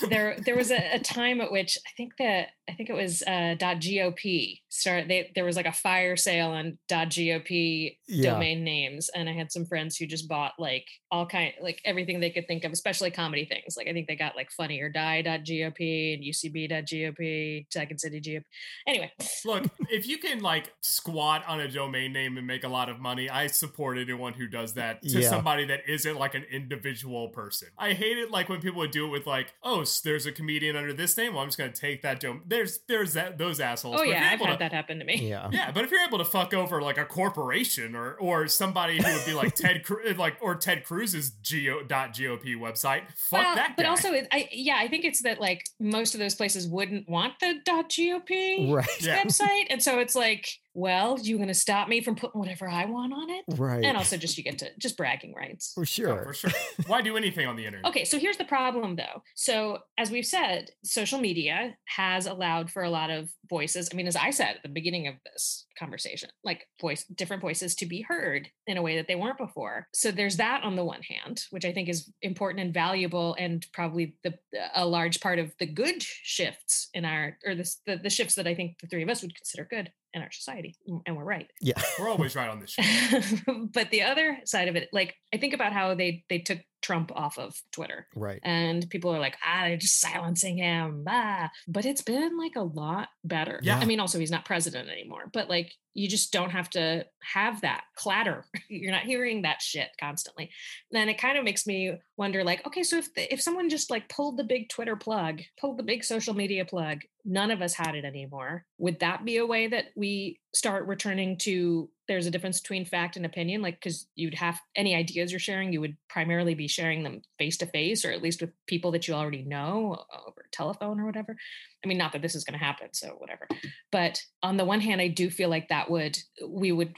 there, there was a, a time at which I think that I think it was uh, .gop start. They, there was like a fire sale on .gop yeah. domain names, and I had some friends who just bought like all kind, like everything they could think of, especially comedy things. Like I think they got like Funny or Die.gop and UCB.gop, Second City GOP. Anyway, look, if you can like squat on a domain name and make a lot of money, I support anyone who does that to yeah. somebody that isn't like an individual person. I hate it like when people would do it with like, oh, there's a comedian under this name. Well, I'm just gonna take that domain there's there's that those assholes. Oh yeah, I've had to, that happen to me. Yeah, yeah. But if you're able to fuck over like a corporation or or somebody who would be like Ted like or Ted Cruz's geo dot gop website, fuck well, that. Guy. But also, I yeah, I think it's that like most of those places wouldn't want the dot gop right. Website, yeah. and so it's like well, you're going to stop me from putting whatever I want on it? Right. And also just you get to just bragging rights. For oh, sure. Oh, for sure. Why do anything on the internet? Okay, so here's the problem though. So as we've said, social media has allowed for a lot of voices. I mean, as I said at the beginning of this conversation, like voice different voices to be heard in a way that they weren't before. So there's that on the one hand, which I think is important and valuable and probably the a large part of the good shifts in our or the, the, the shifts that I think the three of us would consider good in our society and we're right yeah we're always right on this show but the other side of it like i think about how they they took Trump off of Twitter. Right. And people are like, ah, they're just silencing him. Ah. But it's been like a lot better. Yeah. I mean, also, he's not president anymore, but like, you just don't have to have that clatter. You're not hearing that shit constantly. Then it kind of makes me wonder like, okay, so if, the, if someone just like pulled the big Twitter plug, pulled the big social media plug, none of us had it anymore. Would that be a way that we start returning to there's a difference between fact and opinion like because you'd have any ideas you're sharing you would primarily be sharing them face to face or at least with people that you already know over telephone or whatever. I mean not that this is going to happen so whatever. But on the one hand i do feel like that would we would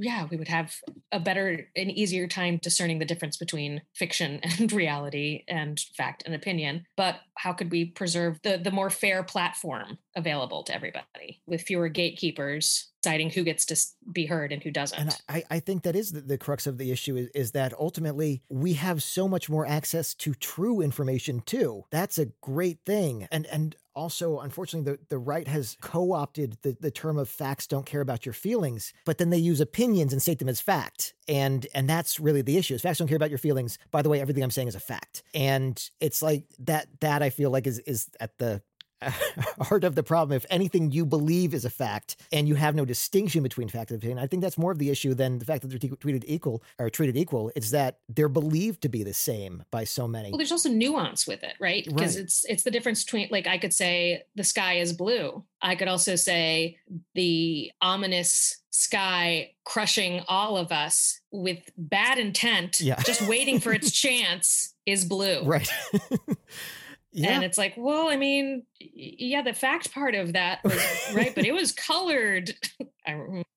yeah we would have a better and easier time discerning the difference between fiction and reality and fact and opinion. But how could we preserve the the more fair platform available to everybody with fewer gatekeepers deciding who gets to be heard and who doesn't. And I, I think that is the, the crux of the issue is, is that ultimately we have so much more access to true information too. That's a great thing. And and also, unfortunately, the, the right has co opted the, the term of facts don't care about your feelings, but then they use opinions and state them as fact. And and that's really the issue is facts don't care about your feelings. By the way, everything I'm saying is a fact. And it's like that that I feel like is is at the heart of the problem. If anything you believe is a fact and you have no distinction between fact and opinion, I think that's more of the issue than the fact that they're t- treated equal or treated equal. It's that they're believed to be the same by so many. Well, there's also nuance with it, right? Because right. it's it's the difference between like I could say the sky is blue. I could also say the ominous sky crushing all of us with bad intent, yeah. just waiting for its chance is blue. Right. Yeah. And it's like, well, I mean, yeah, the fact part of that was right, but it was colored.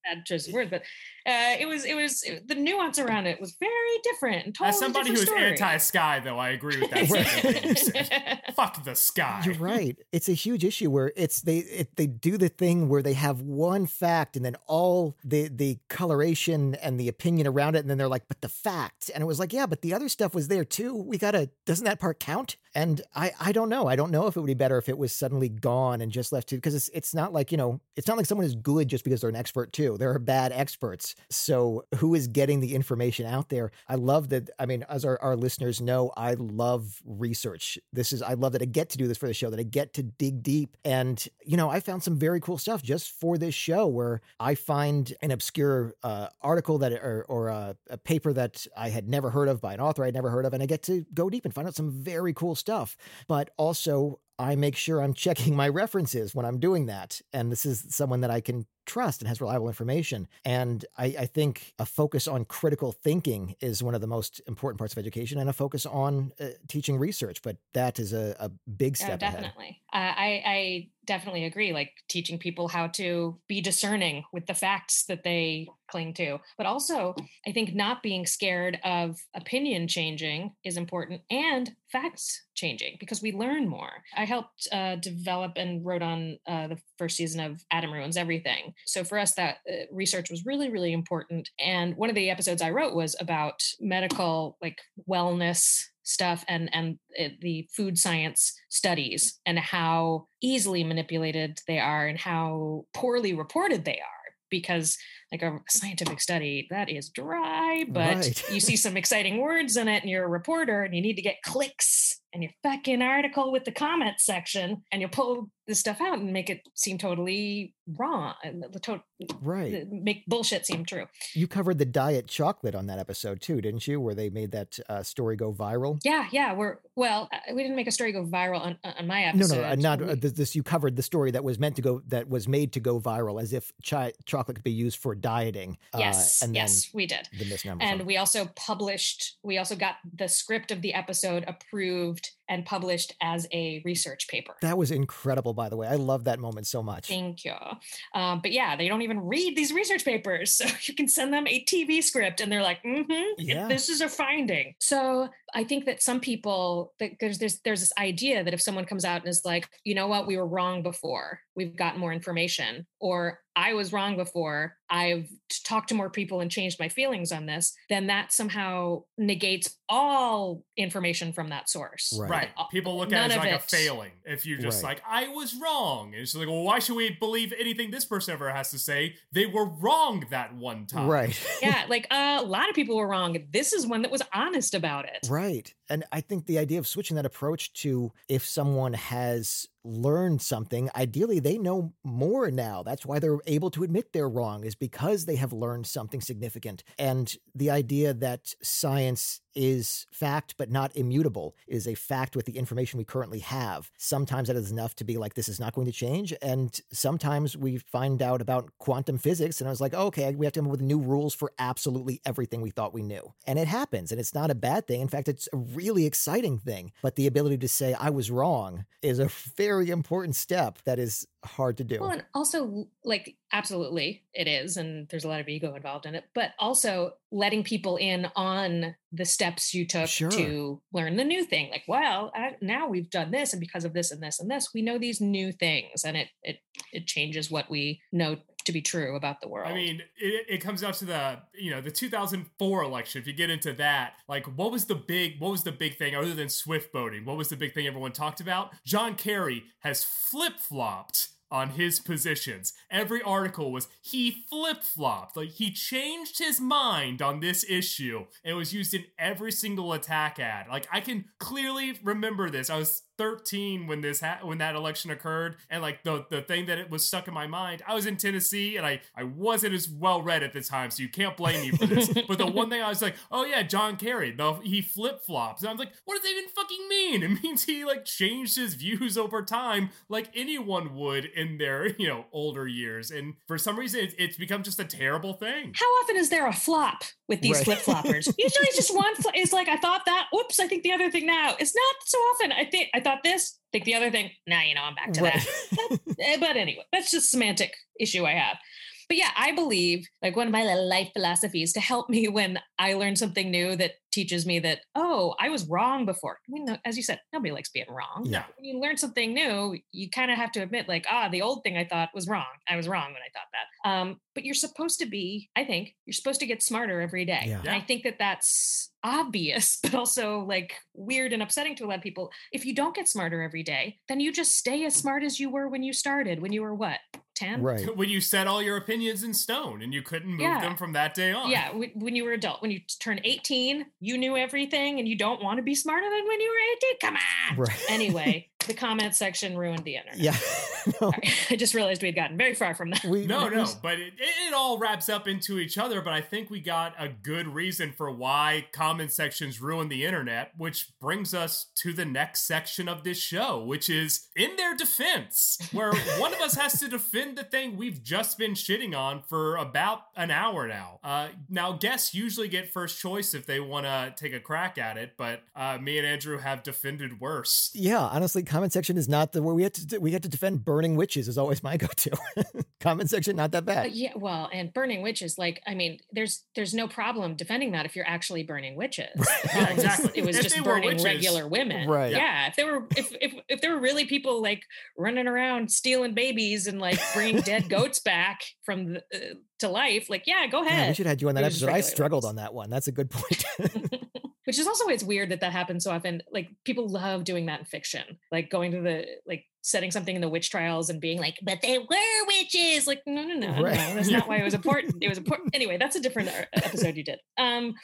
bad choice of words, but uh, it was it was it, the nuance around it was very different. And totally As somebody who's anti-sky, though, I agree with that. thing said. Fuck the sky. You're right. It's a huge issue where it's they it, they do the thing where they have one fact and then all the the coloration and the opinion around it, and then they're like, "But the fact," and it was like, "Yeah, but the other stuff was there too. We gotta doesn't that part count?" And I I don't know. I don't know if it would be better if it was suddenly gone and just left to because it's it's not like you know it's not like someone is good just because they're an expert too. There are bad experts. So who is getting the information out there? I love that. I mean, as our, our listeners know, I love research. This is I love that I get to do this for the show. That I get to dig deep. And you know, I found some very cool stuff just for this show where I find an obscure uh, article that or, or a, a paper that I had never heard of by an author I'd never heard of, and I get to go deep and find out some very cool stuff. But also I make sure I'm checking my references when I'm doing that. And this is someone that I can trust and has reliable information. And I, I, think a focus on critical thinking is one of the most important parts of education and a focus on uh, teaching research. But that is a, a big step. Oh, definitely. Uh, I, I definitely agree. Like teaching people how to be discerning with the facts that they cling to. But also, I think not being scared of opinion changing is important and facts changing because we learn more. I helped uh, develop and wrote on uh, the first season of Adam Ruins Everything. So for us, that uh, research was really, really important. And one of the episodes I wrote was about medical, like wellness stuff and and eh, the food science studies and how easily manipulated they are and how poorly reported they are because like a scientific study that is dry but right. you see some exciting words in it and you're a reporter and you need to get clicks and your fucking article with the comment section and you pull this stuff out and make it seem totally wrong And the to- right. make bullshit seem true. You covered the diet chocolate on that episode too didn't you where they made that uh, story go viral? Yeah yeah we're well uh, we didn't make a story go viral on, on my episode no no uh, not uh, this you covered the story that was meant to go that was made to go viral as if ch- chocolate could be used for dieting uh, yes and yes we did. the and we also published we also got the script of the episode approved and published as a research paper. That was incredible, by the way. I love that moment so much. Thank you. Um, but yeah, they don't even read these research papers. So you can send them a TV script and they're like, mm-hmm, yeah. this is a finding. So I think that some people, that there's, there's, there's this idea that if someone comes out and is like, you know what, we were wrong before, we've got more information, or I was wrong before, I've talked to more people and changed my feelings on this, then that somehow negates all information from that source. Right. right. People look at it as like it. a failing. If you're just right. like, I was wrong. And It's like, well, why should we believe anything this person ever has to say? They were wrong that one time. Right. yeah. Like uh, a lot of people were wrong. This is one that was honest about it. Right. And I think the idea of switching that approach to if someone has learned something, ideally they know more now. That's why they're able to admit they're wrong, is because they have learned something significant. And the idea that science is fact but not immutable is a fact with the information we currently have sometimes that is enough to be like this is not going to change and sometimes we find out about quantum physics and i was like oh, okay we have to come up with new rules for absolutely everything we thought we knew and it happens and it's not a bad thing in fact it's a really exciting thing but the ability to say i was wrong is a very important step that is hard to do. Well, and also like absolutely it is and there's a lot of ego involved in it, but also letting people in on the steps you took sure. to learn the new thing. Like, well, I, now we've done this and because of this and this and this, we know these new things and it it it changes what we know to be true about the world. I mean, it, it comes down to the you know the 2004 election. If you get into that, like what was the big what was the big thing other than swift boating? What was the big thing everyone talked about? John Kerry has flip flopped on his positions. Every article was he flip flopped, like he changed his mind on this issue. It was used in every single attack ad. Like I can clearly remember this. I was 13 when this ha- when that election occurred and like the the thing that it was stuck in my mind i was in tennessee and i i wasn't as well read at the time so you can't blame me for this but the one thing i was like oh yeah john kerry the he flip-flops and i was like what does that even fucking mean it means he like changed his views over time like anyone would in their you know older years and for some reason it's, it's become just a terrible thing how often is there a flop with these right. flip-floppers usually it's just one fl- it's like i thought that oops i think the other thing now it's not so often i think i thought thought this, think the other thing. Now you know I'm back to right. that. Eh, but anyway, that's just semantic issue I have. But yeah, I believe like one of my life philosophies to help me when I learn something new that teaches me that oh i was wrong before. I mean as you said nobody likes being wrong. Yeah. when you learn something new you kind of have to admit like ah the old thing i thought was wrong. I was wrong when i thought that. Um but you're supposed to be i think you're supposed to get smarter every day. Yeah. and i think that that's obvious but also like weird and upsetting to a lot of people if you don't get smarter every day then you just stay as smart as you were when you started when you were what 10 Right. When you set all your opinions in stone and you couldn't move Yeah. them from that day on. Yeah, when you were adult, when you turn 18, you knew everything and you don't want to be smarter than when you were 18. Come on. Right. Anyway, the comment section ruined the internet. Yeah. no, Sorry. I just realized we had gotten very far from that. we, No, no, but it, it all wraps up into each other. But I think we got a good reason for why comment sections ruin the internet, which brings us to the next section of this show, which is in their defense, where one of us has to defend the thing we've just been shitting on for about an hour now. Uh, now, guests usually get first choice if they want to take a crack at it, but uh, me and Andrew have defended worse. Yeah, honestly, comment section is not the where we had to we had to defend burning witches is always my go-to. comment section not that But bad. yeah, well, and burning witches, like, I mean, there's there's no problem defending that if you're actually burning witches. Yeah, Um, exactly. It was If just burning witches- regular women. Right. Yeah. If there were if, if if there were really people like running around stealing babies and like bringing dead goats back from the, uh, to life, like yeah, go Yeah, we ahead. should have had you on that It was just episode. I struggled ones. on that one. That's a good point. Which is also why it's weird that that happens so often. Like people love doing that in fiction, like going to the like setting something in the witch trials and being like, "But they were witches." Like, no, no, no, Right. no, that's not why it was important. It was important anyway. That's a different uh, episode you did. Um,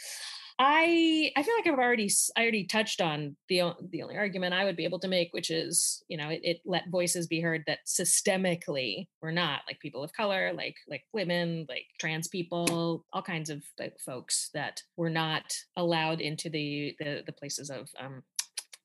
I I feel like I've already I already touched on the the only argument I would be able to make, which is you know it, it let voices be heard that systemically we're not like people of color, like like women, like trans people, all kinds of like, folks that were not allowed into the the, the places of um,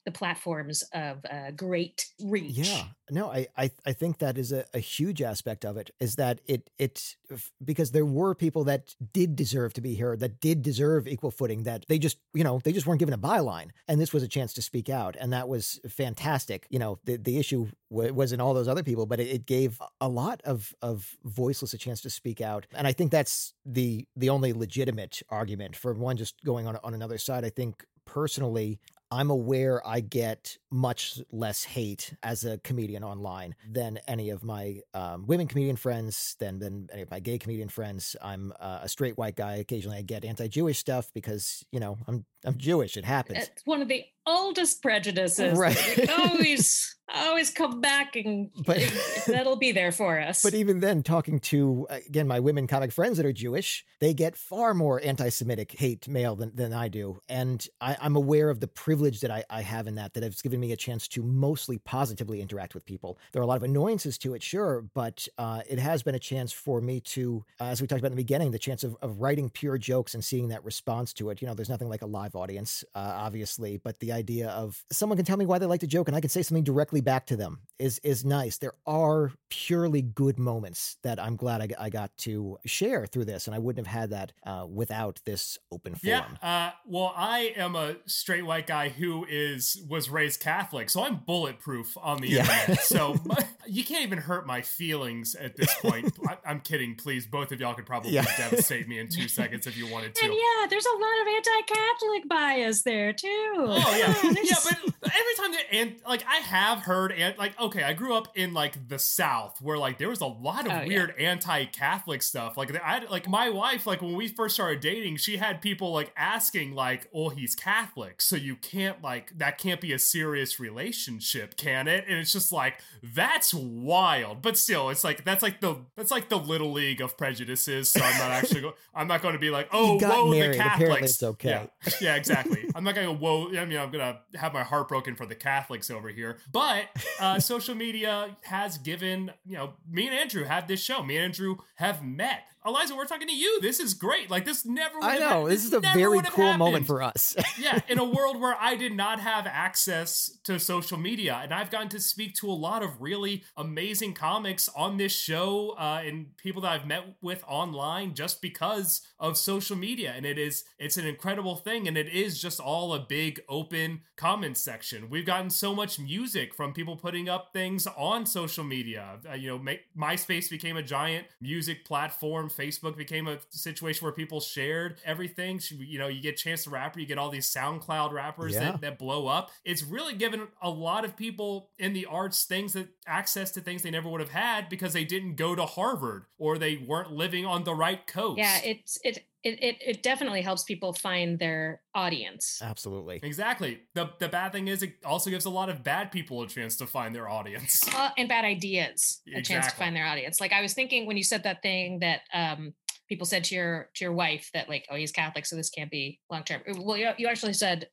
the platforms of uh, great reach. Yeah, no, I, I, I think that is a, a huge aspect of it. Is that it, it, because there were people that did deserve to be heard, that did deserve equal footing, that they just, you know, they just weren't given a byline, and this was a chance to speak out, and that was fantastic. You know, the the issue w- was in all those other people, but it, it gave a lot of of voiceless a chance to speak out, and I think that's the the only legitimate argument for one just going on on another side. I think personally I'm aware I get much less hate as a comedian online than any of my um, women comedian friends, than than any of my gay comedian friends. I'm uh, a straight white guy. Occasionally, I get anti-Jewish stuff because you know I'm I'm Jewish. It happens. It's one of the oldest prejudices. Right. Always, always come back and But- that'll be there for us. But even then, talking to again my women comic friends that are Jewish, they get far more anti-Semitic hate mail than, than I do, and I, I'm aware of the privilege that I, I have in that. That has given me a chance to mostly positively interact with people. There are a lot of annoyances to it, sure, but uh, it has been a chance for me to, uh, as we talked about in the beginning, the chance of, of writing pure jokes and seeing that response to it. You know, there's nothing like a live audience, uh, obviously, but the idea of someone can tell me why they liked a joke and I can say something directly back to them is is nice. There are purely good moments that I'm glad I, I got to share through this, and I wouldn't have had that uh, without this open forum. Yeah. Uh, well, I am a straight white guy who is was raised Catholic, so I'm bulletproof on the Yeah. internet. So my, you can't even hurt my feelings at this point. I, I'm kidding. Please, both of y'all could probably Yeah. devastate me in two seconds if you wanted to. and yeah, there's a lot of anti-Catholic bias there too. Oh yeah, yeah, but every time that and like I have heard and like okay, I grew up in like the South where like there was a lot of Oh, yeah. weird anti-Catholic stuff. Like I like my wife like when we first started dating, she had people like asking like, "Oh, he's Catholic, so you can't like that can't be a serious relationship, can it?" And it's just like that's wild. But still, it's like that's like the that's like the little league of prejudices. So I'm not actually go- I'm not going to be like, "Oh, whoa, married, the apparently Catholics." it's okay. Yeah, yeah, exactly. I'm not gonna whoa. I mean, I'm gonna have my heart broken for the Catholics over here. But uh, social media has given, you know, me and Andrew have this show. Me and Andrew have met. Eliza, we're talking to you. This is great. Like this never. I know this, this is a very cool moment for us. yeah, in a world where I did not have access to social media, and I've gotten to speak to a lot of really amazing comics on this show uh, and people that I've met with online just because of social media, and it is it's an incredible thing, and it is just all a big open comment section. We've gotten so much music from people putting up things on social media. Uh, you know, make, MySpace became a giant music platform. Facebook became a situation where people shared everything. You know, you get Chance the Rapper, you get all these SoundCloud rappers yeah. that, that blow up. It's really given a lot of people in the arts things that access to things they never would have had because they didn't go to Harvard or they weren't living on the right coast. Yeah, it's it it, it, it definitely helps people find their audience. Absolutely. Exactly. The the bad thing is it also gives a lot of bad people a chance to find their audience. Uh, and bad ideas exactly. a chance to find their audience. Like I was thinking when you said that thing that um people said to your to your wife that like oh he's Catholic so this can't be long term. Well you, you actually said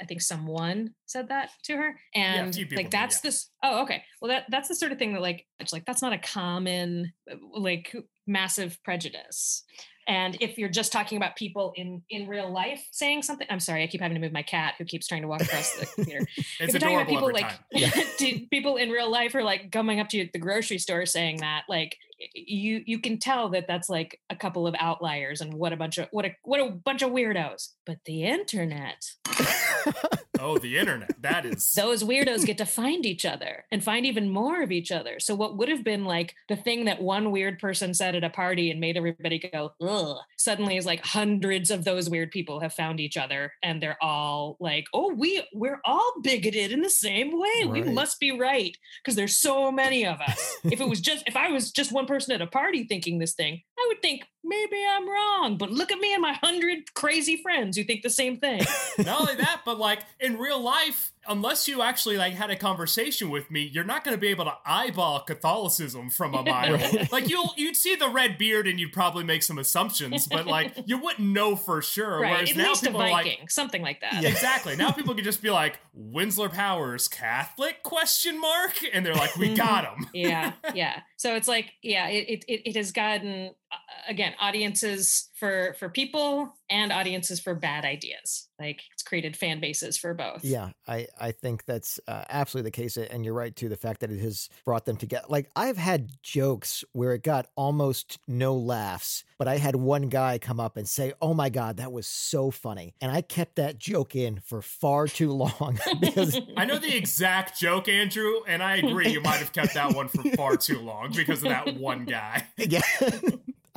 I think someone said that to her, and yeah, like that's did, yeah. this. Oh, okay. Well, that that's the sort of thing that like it's like that's not a common uh, like massive prejudice. And if you're just talking about people in in real life saying something, I'm sorry, I keep having to move my cat who keeps trying to walk across the computer. if you're talking about people like people in real life are like coming up to you at the grocery store saying that, like you you can tell that that's like a couple of outliers and what a bunch of what a what a bunch of weirdos. But the internet. oh, the internet. That is those weirdos get to find each other and find even more of each other. So what would have been like the thing that one weird person said at a party and made everybody go, ugh, suddenly is like hundreds of those weird people have found each other and they're all like, oh, we we're all bigoted in the same way. Right. We must be right. Because there's so many of us. if it was just if I was just one person at a party thinking this thing, I would think maybe I'm wrong. But look at me and my hundred crazy friends who think the same thing. Not only that, but like in real life, unless you actually like had a conversation with me, you're not going to be able to eyeball Catholicism from a mile. like you'll you'd see the red beard and you'd probably make some assumptions, but like you wouldn't know for sure. Right. Whereas At now least people a Viking, like something like that. Yeah, exactly. Now people can just be like Winslow Powers Catholic question mark, and they're like, we got him. yeah, yeah. So it's like, yeah, it it it has gotten uh, again audiences for for people and audiences for bad ideas like it's created fan bases for both yeah i i think that's uh, absolutely the case and you're right too the fact that it has brought them together like i've had jokes where it got almost no laughs but i had one guy come up and say oh my god that was so funny and i kept that joke in for far too long because i know the exact joke andrew and i agree you might have kept that one for far too long because of that one guy. Yeah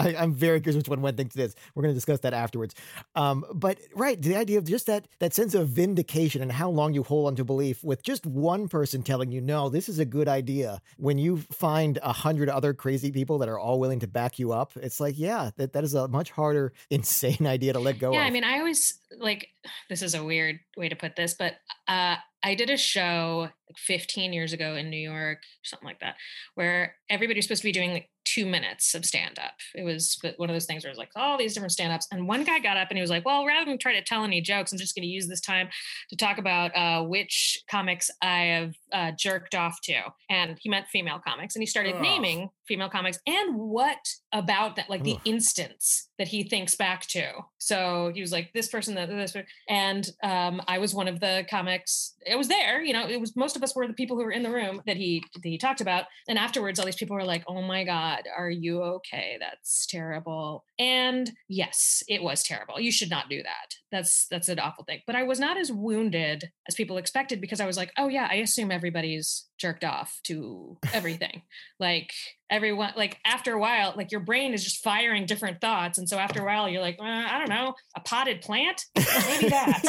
I, am very curious which one one thinks it is. We're going to discuss that afterwards. Um, but right, the idea of just that that sense of vindication and how long you hold on to belief with just one person telling you no, this is a good idea. When you find a hundred other crazy people that are all willing to back you up, it's like yeah, that that is a much harder, insane idea to let go. Yeah, of. I mean, I always like this is a weird way to put this, but uh, I did a show like 15 years ago in New York, something like that, where everybody's supposed to be doing like two minutes of stand up. It was one of those things where it was like all these different stand ups. And one guy got up and he was like, well, rather than try to tell any jokes, I'm just going to use this time to talk about uh, which comics I have uh, jerked off to. And he meant female comics. And he started Ugh. naming female comics and what about that, like Ugh. the instance that he thinks back to. So he was like, this person, that, this, person. and um, I was one of the comics. It was there, you know, it was most of us were the people who were in the room that he, that he talked about. And afterwards, all these people were like, oh my God, God, are you okay? That's terrible. And yes, it was terrible. You should not do that. That's that's an awful thing. But I was not as wounded as people expected because I was like, oh yeah, I assume everybody's jerked off to everything. like everyone like after a while like your brain is just firing different thoughts and so after a while you're like uh, i don't know a potted plant? Maybe that.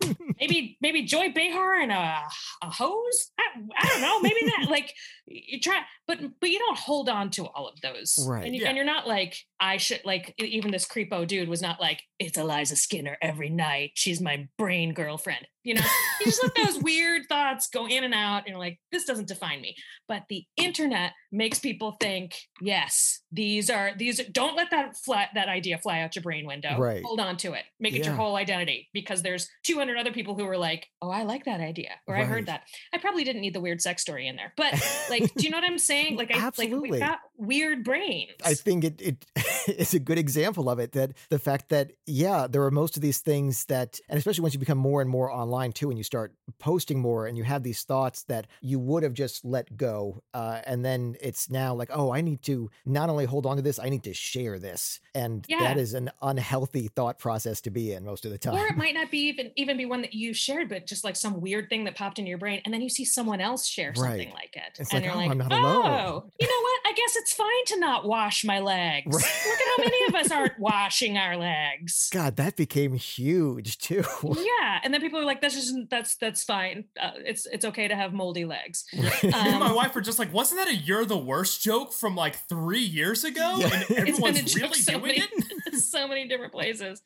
Maybe maybe joy behar and a, a hose? I, I don't know maybe that like you try but but you don't hold on to all of those right and, you, yeah. and you're not like i should like even this creepo dude was not like it's eliza skinner every night she's my brain girlfriend you know, you just let those weird thoughts go in and out and like, this doesn't define me. But the internet makes people think, yes, these are these don't let that flat that idea fly out your brain window. Right. Hold on to it. Make it yeah. your whole identity because there's 200 other people who were like, oh, I like that idea. Or right. I heard that. I probably didn't need the weird sex story in there. But like, do you know what I'm saying? Like I Absolutely. like we've got weird brains. I think it it is a good example of it. That the fact that, yeah, there are most of these things that, and especially once you become more and more online too, and you start posting more and you have these thoughts that you would have just let go. Uh, and then it's now like, oh, I need to not only hold on to this, I need to share this. And Yeah. that is an unhealthy thought process to be in most of the time. or it might not be even even be one that you shared, but just like some weird thing that popped into your brain, and then you see someone else share something Right. like it, It's and like, you're "Oh, like, I'm not oh, alone." you know what? I guess it's fine to not wash my legs. Right. Look at how many of us aren't washing our legs. God, that became huge too. Yeah, and then people are like, "That's just that's that's fine. Uh, it's it's okay to have moldy legs." Me and my Um, wife were just like, wasn't that a "You're the worst" joke from like three years ago? Yeah. And It's been It's been a everyone's joke really so doing many, it. so many different places.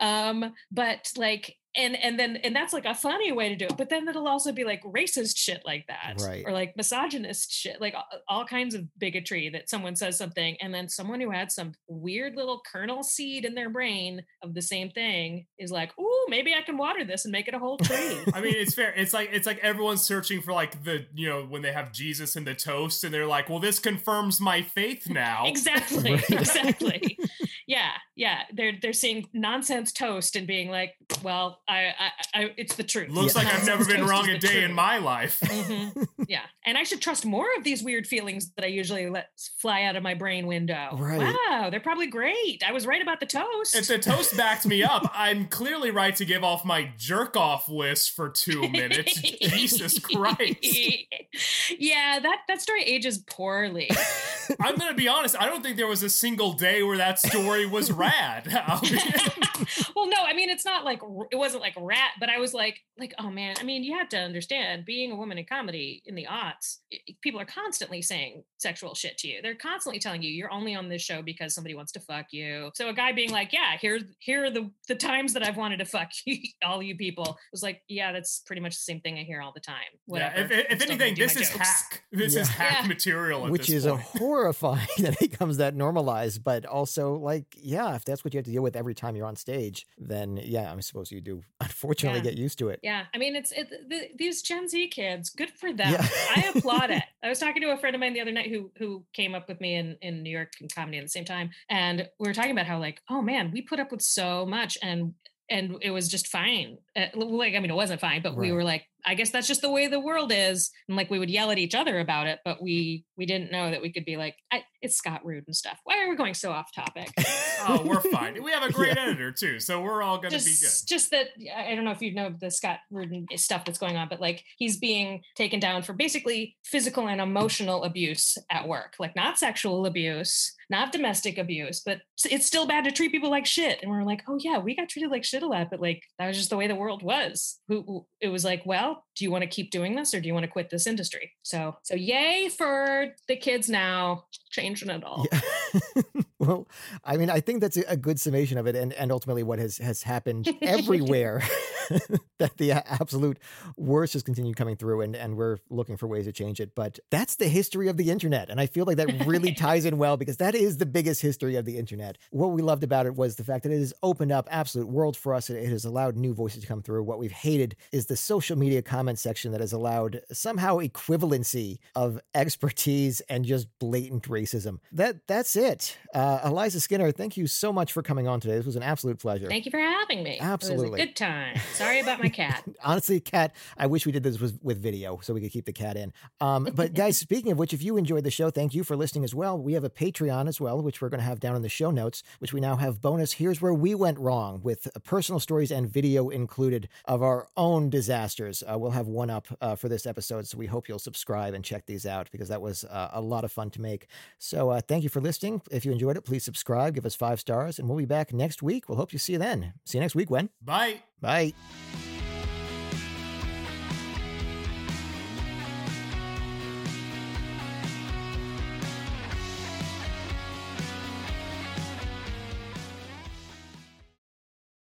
Um, but like, and and then and that's like a funny way to do it. But then it'll also be like racist shit like that, Right. or like misogynist shit, like all, all kinds of bigotry that someone says something, and then someone who had some weird little kernel seed in their brain of the same thing is like, oh maybe I can water this and make it a whole tree." I mean, it's fair. It's like it's like everyone's searching for like the you know when they have Jesus in the toast, and they're like, well, this confirms my faith now. exactly Right. exactly yeah yeah they're they're seeing nonsense toast and being like well i i, I it's the truth Looks Yeah. like I've never been wrong a the day in my life. Mhm. yeah and i should trust more of these weird feelings that i usually let fly out of my brain window Right. wow they're probably great i was right about the toast If the toast backed me up, I'm clearly right to give off my jerk off list for two minutes. Jesus Christ. yeah that that story ages poorly I'm gonna be honest. I don't think there was a single day where that story was rad. I'll oh, well, no, I mean it's not like it wasn't like rat, but I was like, like, oh man, I mean, you have to understand, being a woman in comedy in the aughts, i- i- people are constantly saying sexual shit to you. They're constantly telling you you're only on this show because somebody wants to fuck you. So a guy being like, yeah, here's here are the the times that I've wanted to fuck you, all you people, was like, yeah, that's pretty much the same thing I hear all the time. yeah, Whatever. if, if I'm still gonna anything, this is jokes. hack. This Yeah. is hack Yeah. material. At Which this is a horrifying that it comes that normalized, but also like, yeah, if that's what you have to deal with every time you're on stage, then yeah, I'm supposed you do unfortunately Yeah. get used to it. Yeah, I mean, it's it, the, these Gen Z kids. Good for them. Yeah. I applaud it. I was talking to a friend of mine the other night who who came up with me in in New York in comedy at the same time, and we were talking about how like, oh man, we put up with so much, and and it was just fine. Uh, like, I mean, it wasn't fine, but we were like, I guess that's just the way the world is, and like we would yell at each other about it, but we we didn't know that we could be like, I, it's Scott Rudin stuff. Why are we going so off topic? Oh, we're fine. We have a great Yeah. editor too, so we're all gonna be good. just, just that I don't know if you know the Scott Rudin stuff that's going on, but like he's being taken down for basically physical and emotional abuse at work, like not sexual abuse, not domestic abuse, but it's still bad to treat people like shit. And we're like, oh yeah, we got treated like shit a lot, but like that was just the way the world was. Who it was like, well, do you want to keep doing this or do you want to quit this industry? So so yay for the kids now changing it all. Yeah. well, I mean, I think that's a good summation of it, and, and ultimately what has has happened everywhere. that the absolute worst has continued coming through, and and we're looking for ways to change it. But that's the history of the internet, and I feel like that really ties in well because that is the biggest history of the internet. What we loved about it was the fact that it has opened up absolute world for us. And it has allowed new voices to come through. What we've hated is the social media comment section that has allowed somehow equivalency of expertise and just blatant racism. That that's it. Uh, Eliza Skinner, thank you so much for coming on today. This was an absolute pleasure. Thank you for having me. It Absolutely. was a good time. Sorry about my cat. Honestly, cat, I wish we did this with, with video so we could keep the cat in. Um, but guys, speaking of which, if you enjoyed the show, thank you for listening as well. We have a Patreon as well, which we're going to have down in the show notes, which we now have bonus. Here's where we went wrong with uh, personal stories and video included of our own disasters. Uh, we'll have one up uh, for this episode, so we hope you'll subscribe and check these out because that was uh, a lot of fun to make. So uh, thank you for listening. If you enjoyed it, please subscribe, give us five stars, and we'll be back next week. We'll hope to see you then. See you next week, Wen. Bye. Bye.